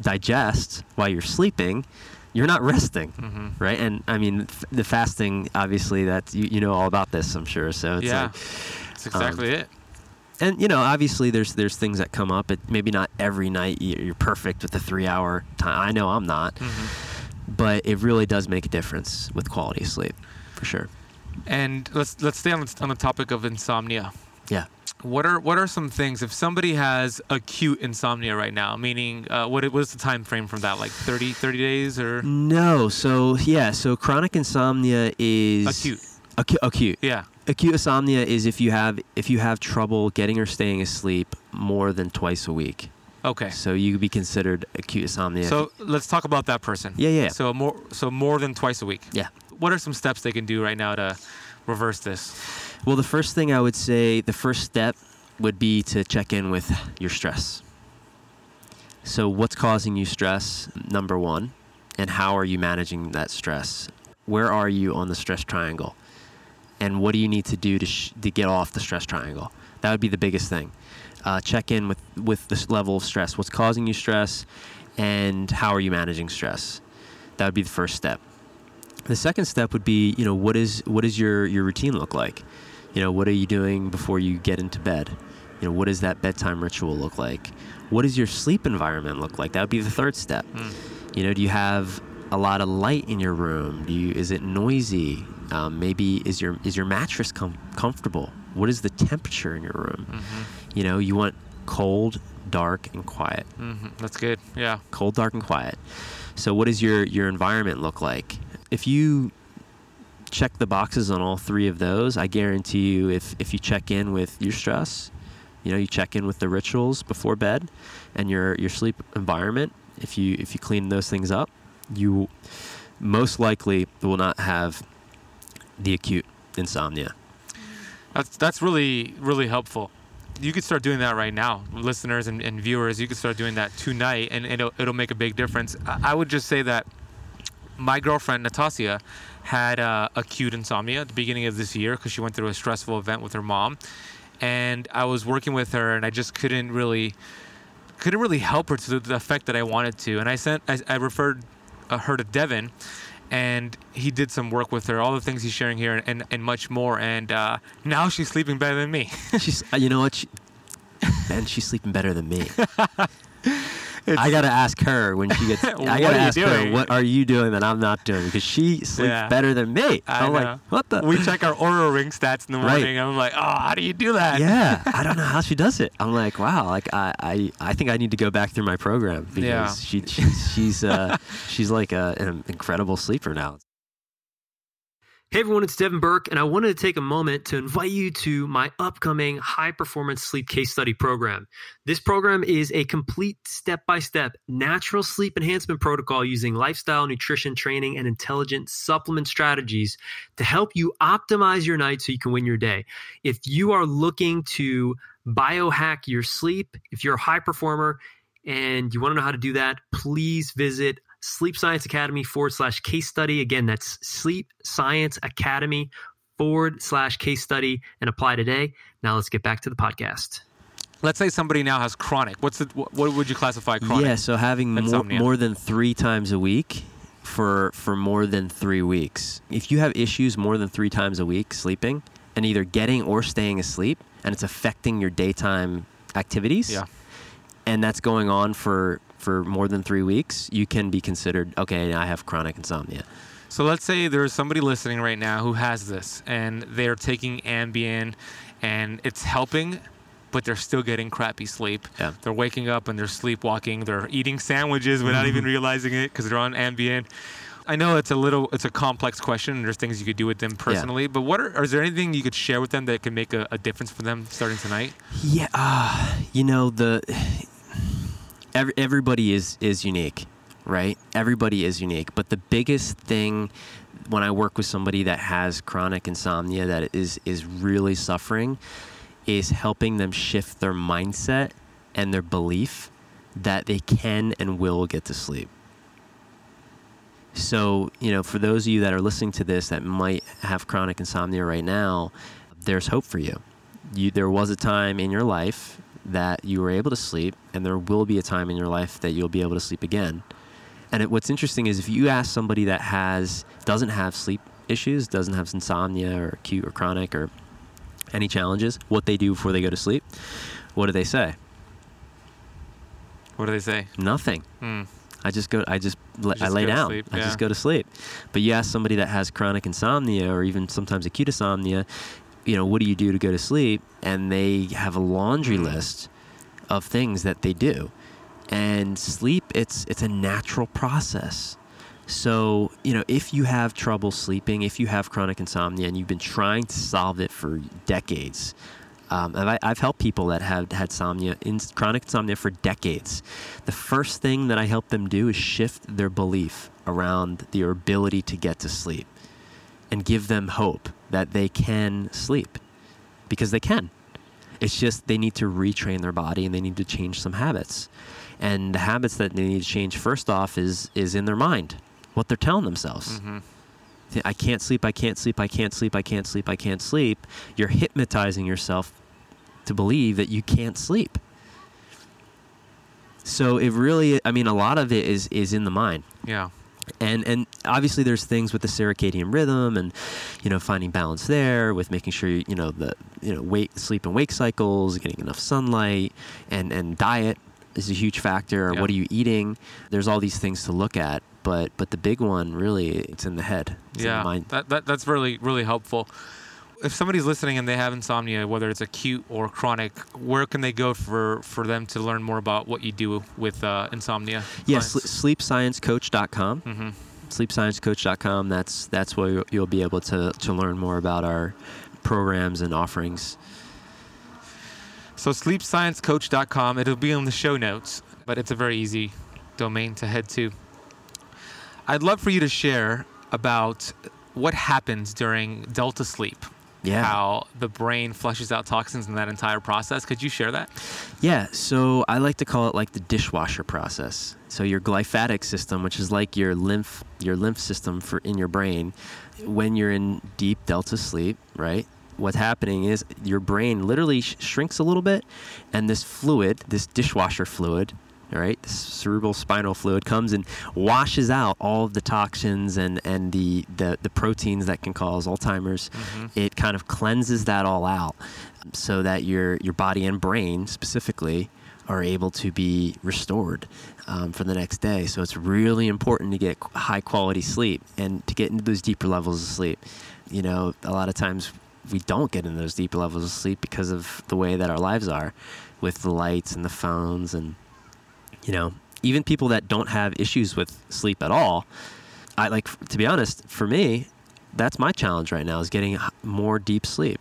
Speaker 2: digest while you're sleeping, you're not resting,
Speaker 1: hmm
Speaker 2: right? And I mean, f- the fasting, obviously, that's you, you know all about this, I'm sure. So it's
Speaker 1: Yeah.
Speaker 2: like,
Speaker 1: That's exactly it.
Speaker 2: and you know obviously there's there's things that come up it maybe not every night you- you're perfect with the three hour time i know i'm not
Speaker 1: hmm
Speaker 2: but it really does make a difference with quality of sleep for sure
Speaker 1: And let's let's stay on the, on the topic of insomnia.
Speaker 2: yeah
Speaker 1: What are what are some things if somebody has acute insomnia right now? Meaning, uh, what is the time frame from that? Like 30, 30 days or
Speaker 2: no so yeah so chronic insomnia is
Speaker 1: acute?
Speaker 2: Acu- acute
Speaker 1: Yeah.
Speaker 2: acute insomnia is if you have if you have trouble getting or staying asleep more than twice a week
Speaker 1: Okay.
Speaker 2: so you could be considered acute insomnia
Speaker 1: So let's talk about that person.
Speaker 2: Yeah, yeah.
Speaker 1: So more so more than twice a week.
Speaker 2: yeah
Speaker 1: What are some steps they can do right now to reverse this?
Speaker 2: Well, the first thing I would say, the first step would be to check in with your stress. So, what's causing you stress, number one, and how are you managing that stress? Where are you on the stress triangle? And what do you need to do to, sh- to get off the stress triangle? That would be the biggest thing. Uh, check in with, with this level of stress. What's causing you stress, and how are you managing stress? That would be the first step. The second step would be, you know, what is what does your your routine look like? You know, what are you doing before you get into bed? You know, what does that bedtime ritual look like? What does your sleep environment look like? That would be the third step.
Speaker 1: Mm.
Speaker 2: You know, do you have a lot of light in your room? Do you is it noisy? Um, maybe is your is your mattress com- comfortable? What is the temperature in your room?
Speaker 1: Mm-hmm.
Speaker 2: You know, you want cold, dark, and quiet.
Speaker 1: Mm-hmm. That's good. Yeah.
Speaker 2: Cold, dark, and quiet. So, what does your your environment look like? If you check the boxes on all three of those, I guarantee you, if if you check in with your stress, you know, you check in with the rituals before bed, and your your sleep environment. If you if you clean those things up, you most likely will not have the acute insomnia.
Speaker 1: That's that's really really helpful. You could start doing that right now, listeners and, and viewers. You could start doing that tonight, and it'll it'll make a big difference. I, I would just say that my girlfriend Natasha had uh, acute insomnia at the beginning of this year because she went through a stressful event with her mom, and I was working with her, and I just couldn't really couldn't really help her to the effect that I wanted to. And I sent I, I referred uh, her to Devin, and he did some work with her. All the things he's sharing here, and and much more. And uh, now she's sleeping better than me.
Speaker 2: She's, uh, you know what? She, and she's sleeping better than me. I gotta ask her when she gets. I gotta ask her what are you doing that I'm not doing because she sleeps
Speaker 1: Yeah.
Speaker 2: better than me.
Speaker 1: I
Speaker 2: am like, what the?
Speaker 1: we check our Oura Ring stats in the
Speaker 2: Right.
Speaker 1: morning. I'm like, oh, how do you do that?
Speaker 2: yeah, I don't know how she does it. I'm like, wow, like I, I, I think I need to go back through my program because
Speaker 1: Yeah.
Speaker 2: she, she's, she's, uh, she's like a, an incredible sleeper now. Hey everyone, it's Devin Burke, and I wanted to take a moment to invite you to my upcoming high performance sleep case study program. This program is a complete step by step natural sleep enhancement protocol using lifestyle, nutrition, training, and intelligent supplement strategies to help you optimize your night so you can win your day. If you are looking to biohack your sleep, if you're a high performer and you want to know how to do that, please visit Sleep Science Academy forward slash case study. Again, that's Sleep Science Academy forward slash case study and apply today. Now let's get back to the podcast.
Speaker 1: Let's say somebody now has chronic. What's the, what, what would you classify chronic?
Speaker 2: Yeah, so having more, more than three times a week for for more than three weeks. If you have issues more than three times a week sleeping and either getting or staying asleep, and it's affecting your daytime activities,
Speaker 1: Yeah.
Speaker 2: and that's going on for for more than three weeks, you can be considered okay. I have chronic insomnia.
Speaker 1: So let's say there's somebody listening right now who has this and they're taking Ambien and it's helping, but they're still getting crappy sleep.
Speaker 2: Yeah.
Speaker 1: They're waking up and they're sleepwalking. They're eating sandwiches without even realizing it because they're on Ambien. I know it's a little, it's a complex question. And there's things you could do with them personally, but what are, is there anything you could share with them that can make a, a difference for them starting tonight?
Speaker 2: Yeah, uh, you know the every, everybody is is unique, right? Everybody is unique, but the biggest thing when I work with somebody that has chronic insomnia that is is really suffering is helping them shift their mindset and their belief that they can and will get to sleep. So, you know, for those of you that are listening to this that might have chronic insomnia right now, there's hope for you. You there was a time in your life that you were able to sleep and there will be a time in your life that you'll be able to sleep again. And it, what's interesting is if you ask somebody that has doesn't have sleep issues, doesn't have insomnia or acute or chronic or any challenges, what they do before they go to sleep, what do they say?
Speaker 1: What do they say?
Speaker 2: Nothing.
Speaker 1: Hmm.
Speaker 2: I just go. I just, la- I lay down.
Speaker 1: sleep,
Speaker 2: I just go to sleep. But you ask somebody that has chronic insomnia or even sometimes acute insomnia, you know, what do you do to go to sleep? And they have a laundry list of things that they do. And sleep, it's it's a natural process. So, you know, if you have trouble sleeping, if you have chronic insomnia and you've been trying to solve it for decades, um, I, I've helped people that have had insomnia, in, chronic insomnia for decades. The first thing that I help them do is shift their belief around their ability to get to sleep and give them hope that they can sleep because they can. It's just they need to retrain their body and they need to change some habits. And the habits that they need to change first off is is in their mind, what they're telling themselves.
Speaker 1: hmm
Speaker 2: I can't sleep, I can't sleep, I can't sleep, I can't sleep, I can't sleep. You're hypnotizing yourself to believe that you can't sleep. So it really I mean a lot of it is is in the mind.
Speaker 1: Yeah.
Speaker 2: And and obviously there's things with the circadian rhythm and you know finding balance there with making sure you, you know the you know wake sleep and wake cycles, getting enough sunlight and and diet is a huge factor.
Speaker 1: Yeah.
Speaker 2: What are you eating? There's all these things to look at, but but the big one really it's in the head. It's in the
Speaker 1: yeah,
Speaker 2: mind.
Speaker 1: that, that that's really really helpful. If somebody's listening and they have insomnia, whether it's acute or chronic, where can they go for for them to learn more about what you do with uh, insomnia?
Speaker 2: Yeah, sl- sleepsciencecoach.com.
Speaker 1: Mhm.
Speaker 2: Sleepsciencecoach.com. That's that's where you'll- you'll be able to to learn more about our programs and offerings.
Speaker 1: So sleepsciencecoach.com. It'll be in the show notes, but it's a very easy domain to head to. I'd love for you to share about what happens during delta sleep.
Speaker 2: Yeah.
Speaker 1: How the brain flushes out toxins in that entire process. Could you share that?
Speaker 2: Yeah, so I like to call it like the dishwasher process. So your glymphatic system, which is like your lymph your lymph system for in your brain, when you're in deep delta sleep, right? What's happening is your brain literally sh- shrinks a little bit, and this fluid, this dishwasher fluid, All right, the cerebral spinal fluid comes and washes out all of the toxins and and the the, the proteins that can cause Alzheimer's.
Speaker 1: Mhm.
Speaker 2: It kind of cleanses that all out, so that your your body and brain specifically are able to be restored um, for the next day. So it's really important to get high quality sleep and to get into those deeper levels of sleep. You know, a lot of times we don't get into those deeper levels of sleep because of the way that our lives are with the lights and the phones and you know even people that don't have issues with sleep at all i like to be honest for me that's my challenge right now is getting more deep sleep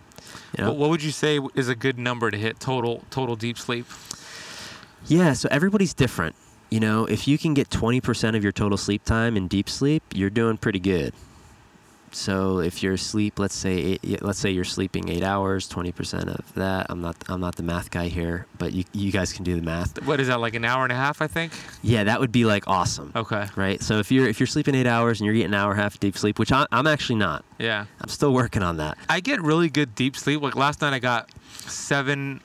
Speaker 2: you know?
Speaker 1: What, what would you say is a good number to hit total total deep sleep?
Speaker 2: Yeah, so everybody's different. You know, if you can get 20% of your total sleep time in deep sleep, you're doing pretty good. So if you're asleep, let's say eight, let's say you're sleeping 8 hours, 20% of that. I'm not I'm not the math guy here, but you you guys can do the math.
Speaker 1: What is that like an hour and a half? I think.
Speaker 2: Yeah, that would be like awesome.
Speaker 1: Okay.
Speaker 2: Right? So if you're if you're sleeping 8 hours and you're getting an hour and a half of deep sleep, which I, I'm actually not.
Speaker 1: Yeah.
Speaker 2: I'm still working on that.
Speaker 1: I get really good deep sleep. Like last night, I got seven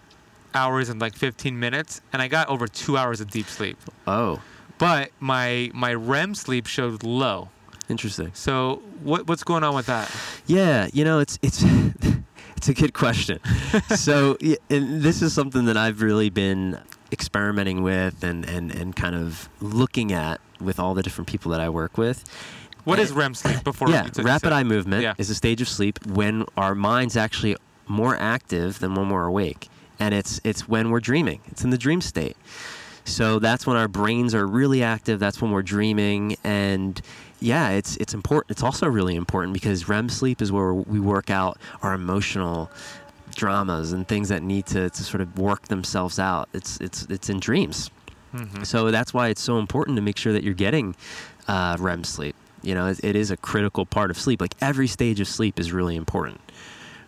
Speaker 1: hours and like 15 minutes, and I got over two hours of deep sleep.
Speaker 2: Oh,
Speaker 1: But my my REM sleep showed low.
Speaker 2: Interesting.
Speaker 1: So what what's going on with that?
Speaker 2: Yeah, you know, it's it's it's a good question. so, and this is something that I've really been experimenting with and and and kind of looking at with all the different people that I work with.
Speaker 1: What
Speaker 2: Uh,
Speaker 1: is REM sleep before?
Speaker 2: yeah, rapid eye movement
Speaker 1: Yeah.
Speaker 2: is a stage of sleep when our mind's actually more active than when we're awake, and it's it's when we're dreaming. It's in the dream state. So that's when our brains are really active. That's when we're dreaming, and yeah, it's it's important. It's also really important because REM sleep is where we work out our emotional dramas and things that need to, to sort of work themselves out. It's it's it's in dreams.
Speaker 1: Mhm.
Speaker 2: So that's why it's so important to make sure that you're getting uh, REM sleep. You know, it, it is a critical part of sleep. Like every stage of sleep is really important,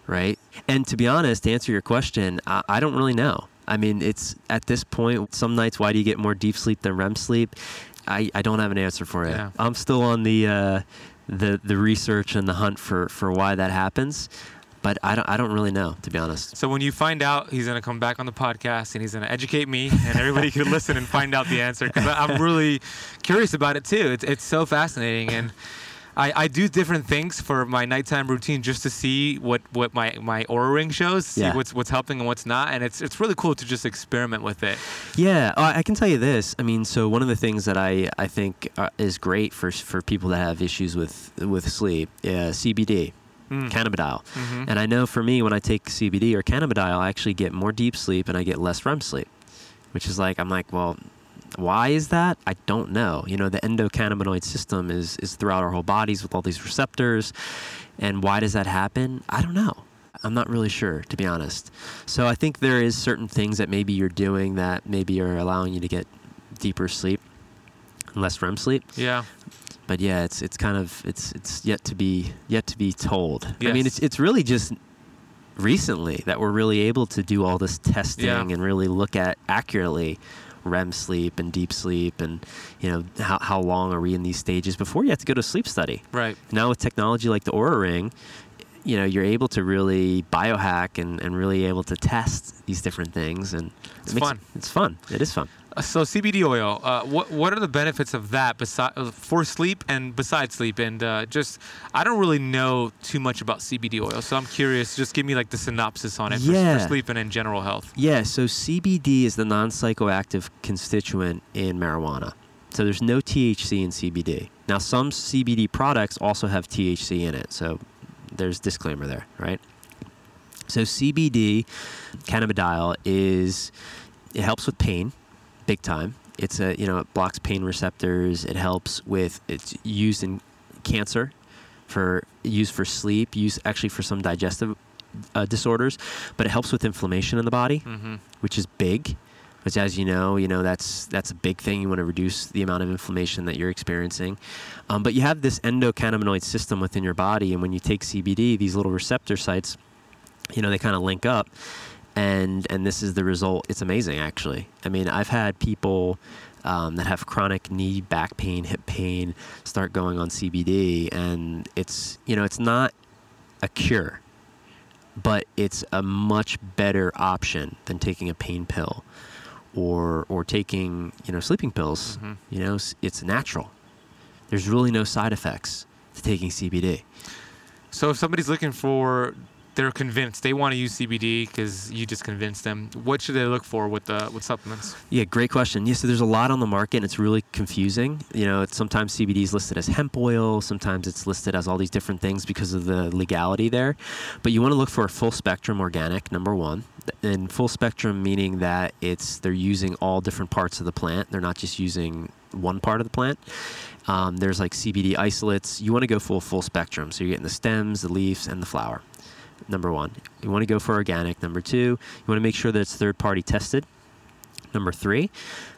Speaker 2: right? And to be honest, to answer your question, I, I don't really know. I mean, it's at this point, some nights, why do you get more deep sleep than REM sleep? I, I don't have an answer for it.
Speaker 1: Yeah.
Speaker 2: I'm still on the uh, the the research and the hunt for, for why that happens, but I don't I don't really know to be honest.
Speaker 1: So when you find out, he's gonna come back on the podcast and he's gonna educate me, and everybody can listen and find out the answer because I'm really curious about it too. It's it's so fascinating, and I, I do different things for my nighttime routine just to see what, what my, my Oura ring shows, see
Speaker 2: Yeah.
Speaker 1: what's what's helping and what's not, and it's it's really cool to just experiment with it.
Speaker 2: Yeah, uh, I can tell you this. I mean, so one of the things that I I think uh, is great for for people that have issues with with sleep, yeah, CBD,
Speaker 1: Mm.
Speaker 2: cannabidiol.
Speaker 1: Mhm.
Speaker 2: And I know for me, when I take CBD or cannabidiol, I actually get more deep sleep and I get less REM sleep, which is like I'm like, well, why is that? I don't know. You know, the endocannabinoid system is is throughout our whole bodies with all these receptors, and why does that happen? I don't know. I'm not really sure, to be honest. So I think there is certain things that maybe you're doing that maybe are allowing you to get deeper sleep, less REM sleep.
Speaker 1: Yeah.
Speaker 2: But yeah, it's it's kind of it's it's yet to be yet to be told. I mean, it's it's really just recently that we're really able to do all this testing
Speaker 1: Yeah.
Speaker 2: and really look at accurately REM sleep and deep sleep and you know how how long are we in these stages before you have to go to a sleep study.
Speaker 1: Right.
Speaker 2: Now with technology like the Oura Ring, you know you're able to really biohack and, and really able to test these different things and
Speaker 1: It's
Speaker 2: it
Speaker 1: fun.
Speaker 2: It's fun. It is fun.
Speaker 1: Uh, So CBD oil, uh, what what are the benefits of that besides for sleep and besides sleep? And uh, just I don't really know too much about CBD oil, so I'm curious. Just give me like the synopsis on it for, for sleep and in general health.
Speaker 2: Yeah, so CBD is the non psychoactive constituent in marijuana. So there's no THC in CBD. Now, some CBD products also have THC in it. So there's disclaimer there, right? So CBD cannabidiol is it helps with pain, big time. It's a you know it blocks pain receptors. It helps with it's used in cancer, for used for sleep, used actually for some digestive uh, disorders, but it helps with inflammation in the body,
Speaker 1: hmm
Speaker 2: which is big. Which, as you know, you know that's that's a big thing. You want to reduce the amount of inflammation that you're experiencing. Um, but you have this endocannabinoid system within your body, and when you take CBD, these little receptor sites, you know, they kind of link up, and and this is the result. It's amazing, actually. I mean, I've had people um, that have chronic knee, back pain, hip pain start going on CBD, and it's you know, it's not a cure, but it's a much better option than taking a pain pill or or taking you know sleeping pills.
Speaker 1: Mhm.
Speaker 2: You know, it's natural. There's really no side effects to taking CBD.
Speaker 1: So if somebody's looking for, they're convinced they want to use CBD because you just convinced them. What should they look for with the with supplements?
Speaker 2: Yeah, great question. Yeah, so there's a lot on the market, and it's really confusing. You know, sometimes CBD is listed as hemp oil, sometimes it's listed as all these different things because of the legality there. But you want to look for a full spectrum organic, number one. And full spectrum meaning that it's they're using all different parts of the plant. They're not just using one part of the plant. Um, there's like CBD isolates. You want to go full full spectrum, so you're getting the stems, the leaves, and the flower. Number one, you want to go for organic. Number two, you want to make sure that it's third party tested number three.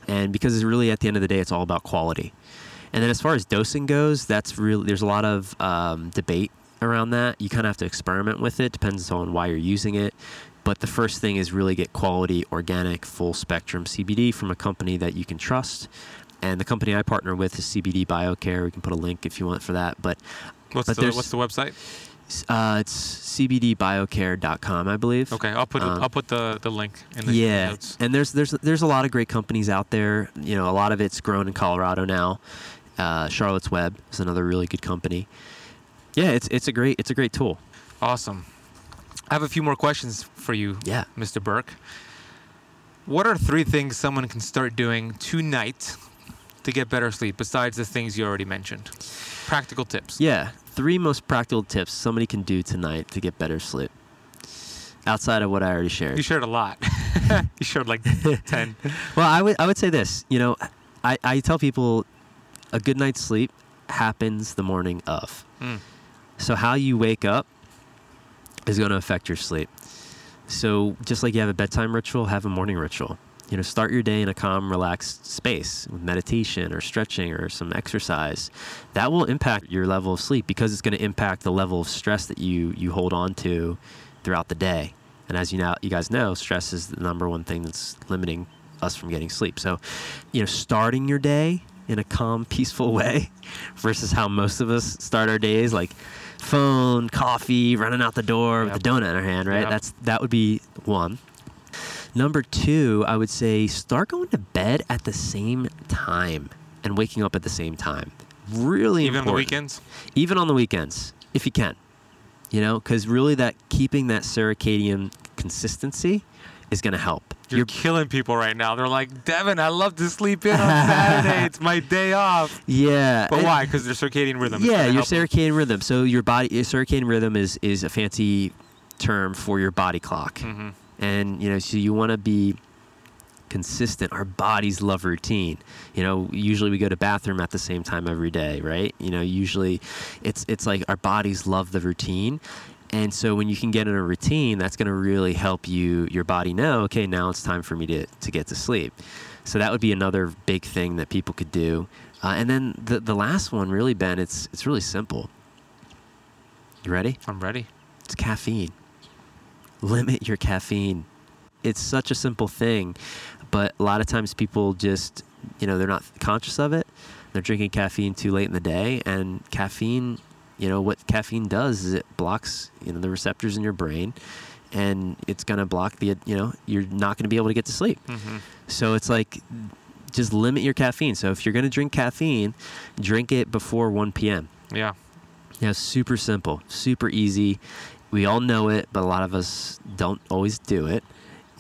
Speaker 2: And because it's really at the end of the day, it's all about quality. And then as far as dosing goes, that's really there's a lot of um, debate around that. You kind of have to experiment with it. Depends on why you're using it. But the first thing is really get quality, organic, full spectrum CBD from a company that you can trust. And the company I partner with is CBD BioCare. We can put a link if you want for that. But
Speaker 1: What's
Speaker 2: But
Speaker 1: the what's the website?
Speaker 2: Uh, it's cbdbiocare.com, I believe.
Speaker 1: Okay, I'll put
Speaker 2: Um,
Speaker 1: I'll put the, the link in the
Speaker 2: yeah,
Speaker 1: notes.
Speaker 2: and there's there's there's a lot of great companies out there. You know, a lot of it's grown in Colorado now. Uh, Charlotte's Web is another really good company. Yeah, it's it's a great it's a great tool.
Speaker 1: Awesome. I have a few more questions for you,
Speaker 2: Yeah.
Speaker 1: Mr. Burke. What are three things someone can start doing tonight to get better sleep besides the things you already mentioned? Practical tips.
Speaker 2: Yeah, three most practical tips somebody can do tonight to get better sleep. Outside of what I already shared.
Speaker 1: You shared a lot. you shared like 10.
Speaker 2: Well, I would I would say this. You know, I, I tell people a good night's sleep happens the morning of.
Speaker 1: Mm.
Speaker 2: So how you wake up is going to affect your sleep. So just like you have a bedtime ritual, have a morning ritual. You know, start your day in a calm, relaxed space with meditation or stretching or some exercise. That will impact your level of sleep because it's going to impact the level of stress that you you hold on to throughout the day. And as you know, you guys know, stress is the number one thing that's limiting us from getting sleep. So, you know, starting your day in a calm, peaceful way versus how most of us start our days like phone, coffee, running out the door
Speaker 1: Yep.
Speaker 2: with a donut in our hand, right?
Speaker 1: Yep.
Speaker 2: That's that would be one. Number two, I would say start going to bed at the same time and waking up at the same time. Really
Speaker 1: Even on the weekends?
Speaker 2: Even on the weekends, if you can. You know, because really that keeping that circadian consistency is going to help.
Speaker 1: You're, killing people right now. They're like, Devin, I love to sleep in on Saturday. it's my day off.
Speaker 2: yeah.
Speaker 1: But why? Because their circadian rhythm.
Speaker 2: Yeah, your
Speaker 1: help them.
Speaker 2: circadian rhythm. So your body, your circadian rhythm is is a fancy term for your body clock,
Speaker 1: Mhm.
Speaker 2: And you know, so you want to be consistent. Our bodies love routine. You know, usually we go to bathroom at the same time every day, right? You know, usually it's it's like our bodies love the routine. And so when you can get in a routine, that's going to really help you your body know, okay, now it's time for me to to get to sleep. So that would be another big thing that people could do. Uh, and then the the last one, really, Ben, it's it's really simple. You ready?
Speaker 1: I'm ready.
Speaker 2: It's caffeine. Limit your caffeine. It's such a simple thing, but a lot of times people just, you know, they're not conscious of it. They're drinking caffeine too late in the day, and caffeine, you know, what caffeine does is it blocks, you know, the receptors in your brain, and it's gonna block the, you know, you're not gonna be able to get to sleep.
Speaker 1: hmm
Speaker 2: So it's like just limit your caffeine. So if you're going to drink caffeine, drink it before 1 p.m.
Speaker 1: Yeah.
Speaker 2: Yeah, super simple, super easy. We all know it, but a lot of us don't always do it.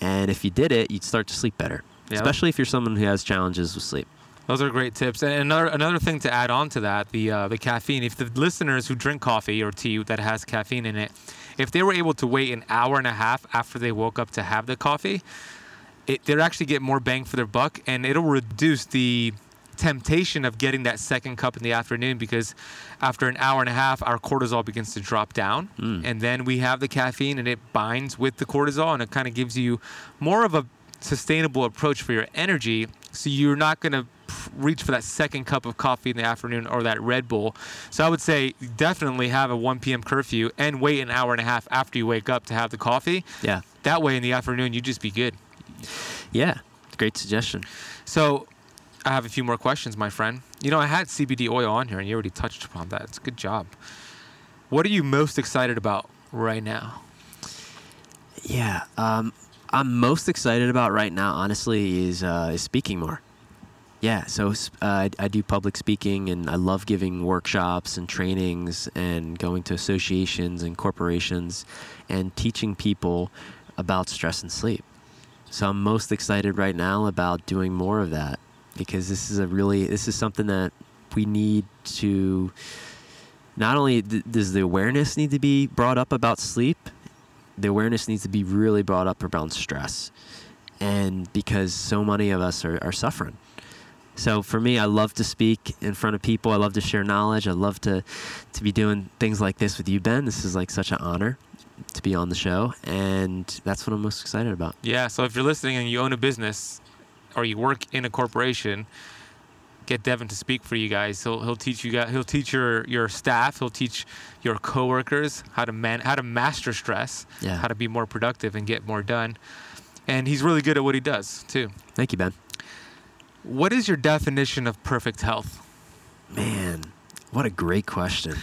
Speaker 2: And if you did it, you'd start to sleep better,
Speaker 1: Yeah.
Speaker 2: especially if you're someone who has challenges with sleep.
Speaker 1: Those are great tips. And another another thing to add on to that, the uh, the caffeine. If the listeners who drink coffee or tea that has caffeine in it, if they were able to wait an hour and a half after they woke up to have the coffee, it, they'd actually get more bang for their buck, and it'll reduce the temptation of getting that second cup in the afternoon because after an hour and a half our cortisol begins to drop down
Speaker 2: Mm.
Speaker 1: and then we have the caffeine and it binds with the cortisol and it kind of gives you more of a sustainable approach for your energy so you're not going to reach for that second cup of coffee in the afternoon or that Red Bull. So I would say definitely have a 1 p.m. curfew and wait an hour and a half after you wake up to have the coffee.
Speaker 2: Yeah.
Speaker 1: That way in the afternoon you just be good.
Speaker 2: Yeah. Great suggestion.
Speaker 1: So I have a few more questions, my friend. You know, I had CBD oil on here and you already touched upon that. It's a good job. What are you most excited about right now?
Speaker 2: Yeah. Um, I'm most excited about right now, honestly, is, uh, is speaking more. Yeah, so uh, I, I do public speaking and I love giving workshops and trainings and going to associations and corporations and teaching people about stress and sleep. So I'm most excited right now about doing more of that because this is a really this is something that we need to not only th- does the awareness need to be brought up about sleep, the awareness needs to be really brought up around stress. And because so many of us are, are suffering. So for me, I love to speak in front of people. I love to share knowledge. I love to, to be doing things like this with you, Ben. This is like such an honor to be on the show. And that's what I'm most excited about.
Speaker 1: Yeah. So if you're listening and you own a business or you work in a corporation, get Devin to speak for you guys. He'll he'll teach you guys. He'll teach your your staff. He'll teach your coworkers how to man how to master stress.
Speaker 2: Yeah.
Speaker 1: How to be more productive and get more done. And he's really good at what he does too.
Speaker 2: Thank you, Ben.
Speaker 1: What is your definition of perfect health?
Speaker 2: Man, what a great question.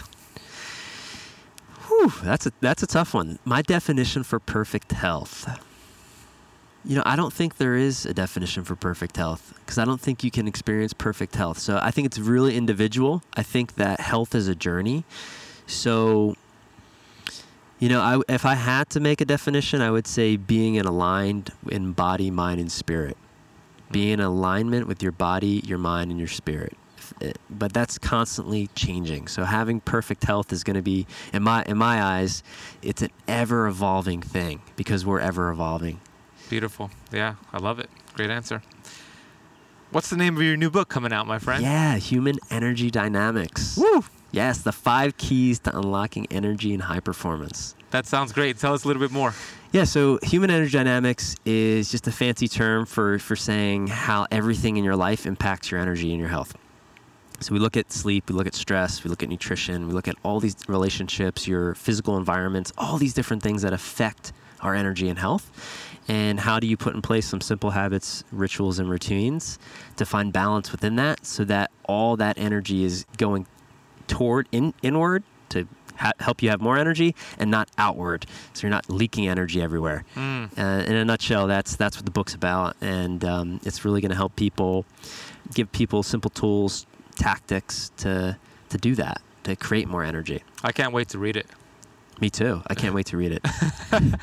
Speaker 2: Whew, that's a that's a tough one. My definition for perfect health. You know, I don't think there is a definition for perfect health because I don't think you can experience perfect health. So I think it's really individual. I think that health is a journey. So, you know, I, if I had to make a definition, I would say being in aligned in body, mind, and spirit. Be in alignment with your body, your mind, and your spirit. But that's constantly changing. So having perfect health is going to be, in my in my eyes, it's an ever evolving thing because we're ever evolving.
Speaker 1: Beautiful. Yeah, I love it. Great answer. What's the name of your new book coming out, my friend?
Speaker 2: Yeah, human energy dynamics.
Speaker 1: Woo!
Speaker 2: Yes, the five keys to unlocking energy and high performance.
Speaker 1: That sounds great. Tell us a little bit more.
Speaker 2: Yeah, so human energy dynamics is just a fancy term for, for saying how everything in your life impacts your energy and your health. So we look at sleep, we look at stress, we look at nutrition, we look at all these relationships, your physical environments, all these different things that affect our energy and health. And how do you put in place some simple habits, rituals, and routines to find balance within that so that all that energy is going toward in, inward to ha- help you have more energy and not outward so you're not leaking energy everywhere
Speaker 1: Mm.
Speaker 2: uh, in a nutshell that's that's what the book's about and um, it's really going to help people give people simple tools tactics to to do that to create more energy
Speaker 1: I can't wait to read it.
Speaker 2: Me too i can't wait to read it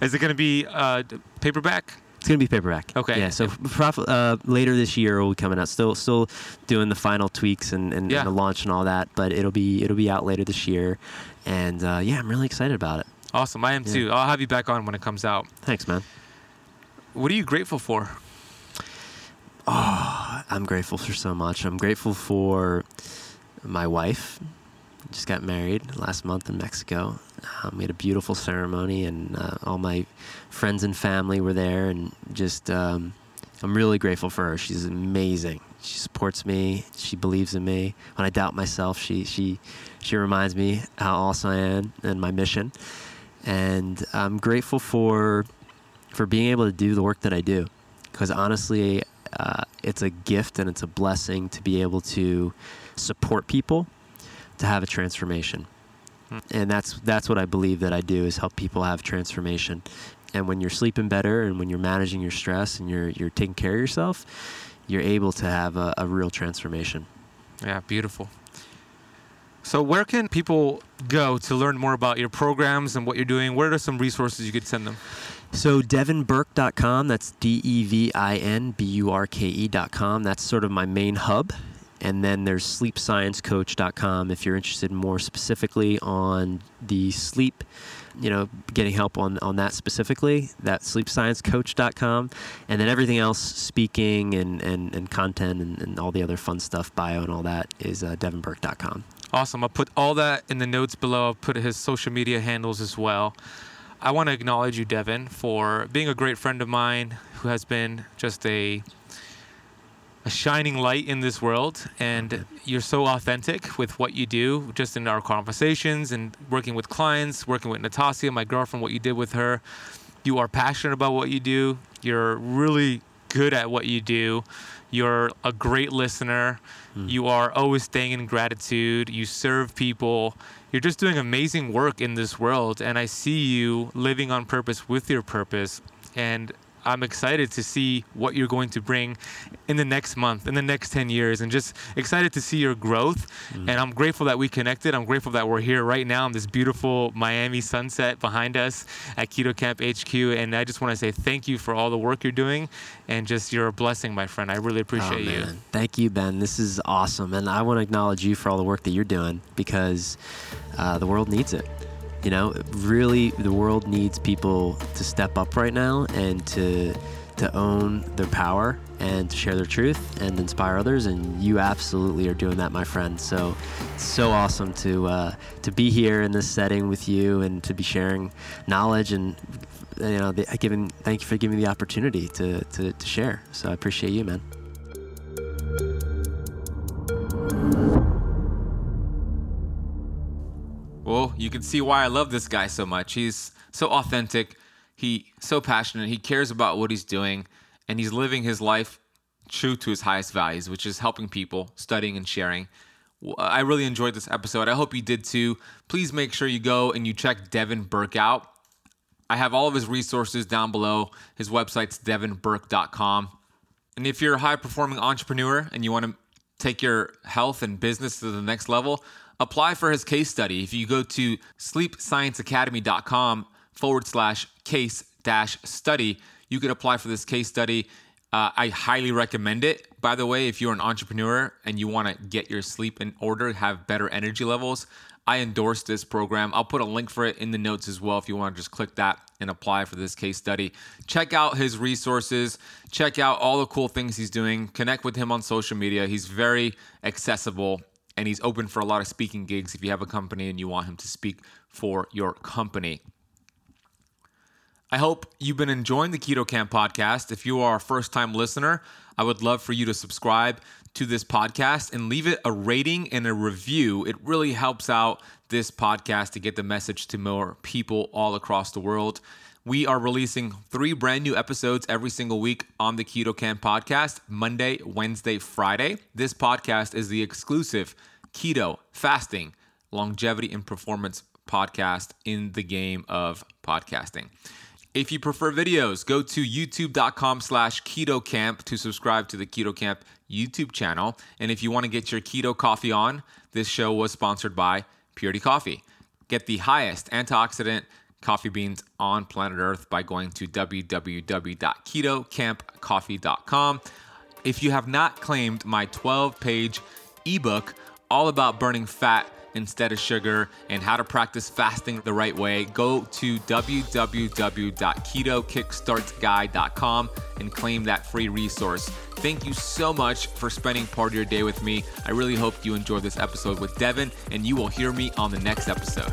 Speaker 1: Is it going to be uh, paperback?
Speaker 2: it's going to be paperback
Speaker 1: Okay.
Speaker 2: yeah so prof- uh, later this year will be coming out still still doing the final tweaks and, and,
Speaker 1: Yeah.
Speaker 2: and the launch and all that but it'll be it'll be out later this year and uh, yeah i'm really excited about it
Speaker 1: Awesome. I am
Speaker 2: Yeah.
Speaker 1: too. I'll have you back on when it comes out.
Speaker 2: thanks man
Speaker 1: What are you grateful for?
Speaker 2: Oh, I'm grateful for so much. I'm grateful for my wife. Just got married last month in Mexico. Um, we had a beautiful ceremony, and uh, all my friends and family were there. And just, um, I'm really grateful for her. She's amazing. She supports me. She believes in me. When I doubt myself, she she she reminds me how awesome I am and my mission. And I'm grateful for for being able to do the work that I do, because honestly, uh, it's a gift and it's a blessing to be able to support people to have a transformation.
Speaker 1: Hmm.
Speaker 2: And that's that's what I believe that I do is help people have transformation. And when you're sleeping better and when you're managing your stress and you're you're taking care of yourself, you're able to have a, a real transformation.
Speaker 1: Yeah, beautiful. So, where can people go to learn more about your programs and what you're doing? Where are some resources you could send them?
Speaker 2: So devinburke.com, that's D E V I N B U R K E.com. That's sort of my main hub. And then there's sleepsciencecoach.com if you're interested more specifically on the sleep, you know, getting help on, on that specifically. That's sleepsciencecoach.com. And then everything else, speaking and, and, and content and, and all the other fun stuff, bio and all that, is uh, devinburke.com.
Speaker 1: Awesome. I'll put all that in the notes below. I'll put his social media handles as well. I want to acknowledge you, Devin, for being a great friend of mine who has been just a a shining light in this world and you're so authentic with what you do just in our conversations and working with clients working with natasha my girlfriend what you did with her. You are passionate about what you do. You're really good at what you do. You're a great listener. Mm. You are always staying in gratitude. You serve people. You're just doing amazing work in this world and i see you living on purpose with your purpose. And I'm excited to see what you're going to bring in the next month, in the next 10 years, and just excited to see your growth. Mm. And I'm grateful that we connected. I'm grateful that we're here right now in this beautiful Miami sunset behind us at Keto Kamp HQ. And I just want to say thank you for all the work you're doing and just you're a blessing, my friend. I really appreciate oh, you.
Speaker 2: Thank you, Ben. This is awesome. And I want to acknowledge you for all the work that you're doing because uh, the world needs it. You know, really, the world needs people to step up right now and to to own their power and to share their truth and inspire others. And you absolutely are doing that, my friend. So, so awesome to uh, to be here in this setting with you and to be sharing knowledge and you know, giving. Thank you for giving me the opportunity to, to to share. So I appreciate you, man.
Speaker 1: Well, you can see why I love this guy so much. He's so authentic. He so passionate. He cares about what he's doing, and he's living his life true to his highest values, which is helping people, studying and sharing. I really enjoyed this episode. I hope you did too. Please make sure you go and you check Devin Burke out. I have all of his resources down below. His website's devinburke.com. And if you're a high performing entrepreneur and you want to take your health and business to the next level, apply for his case study. If you go to sleepscienceacademy.com forward slash case dash study, you can apply for this case study. Uh, I highly recommend it. By the way, if you're an entrepreneur and you want to get your sleep in order, have better energy levels, I endorse this program. I'll put a link for it in the notes as well if you want to just click that and apply for this case study. Check out his resources, check out all the cool things he's doing, connect with him on social media. He's very accessible and he's open for a lot of speaking gigs if you have a company and you want him to speak for your company. I hope you've been enjoying the Keto Kamp podcast. If you are a first time listener, I would love for you to subscribe to this podcast and leave it a rating and a review. It really helps out this podcast to get the message to more people all across the world. We are releasing three brand new episodes every single week on the Keto Kamp podcast Monday, Wednesday, Friday. This podcast is the exclusive keto, fasting, longevity, and performance podcast in the game of podcasting. If you prefer videos, go to youtube.com slash keto kamp to subscribe to the Keto Kamp YouTube channel. And if you want to get your keto coffee on, this show was sponsored by Purity Coffee. Get the highest antioxidant coffee beans on planet Earth by going to www.ketokampcoffee.com. If you have not claimed my 12 page ebook all about burning fat instead of sugar and how to practice fasting the right way, go to www.ketokickstartsguide.com and claim that free resource. Thank you so much for spending part of your day with me. I really hope you enjoyed this episode with Devin, and you will hear me on the next episode.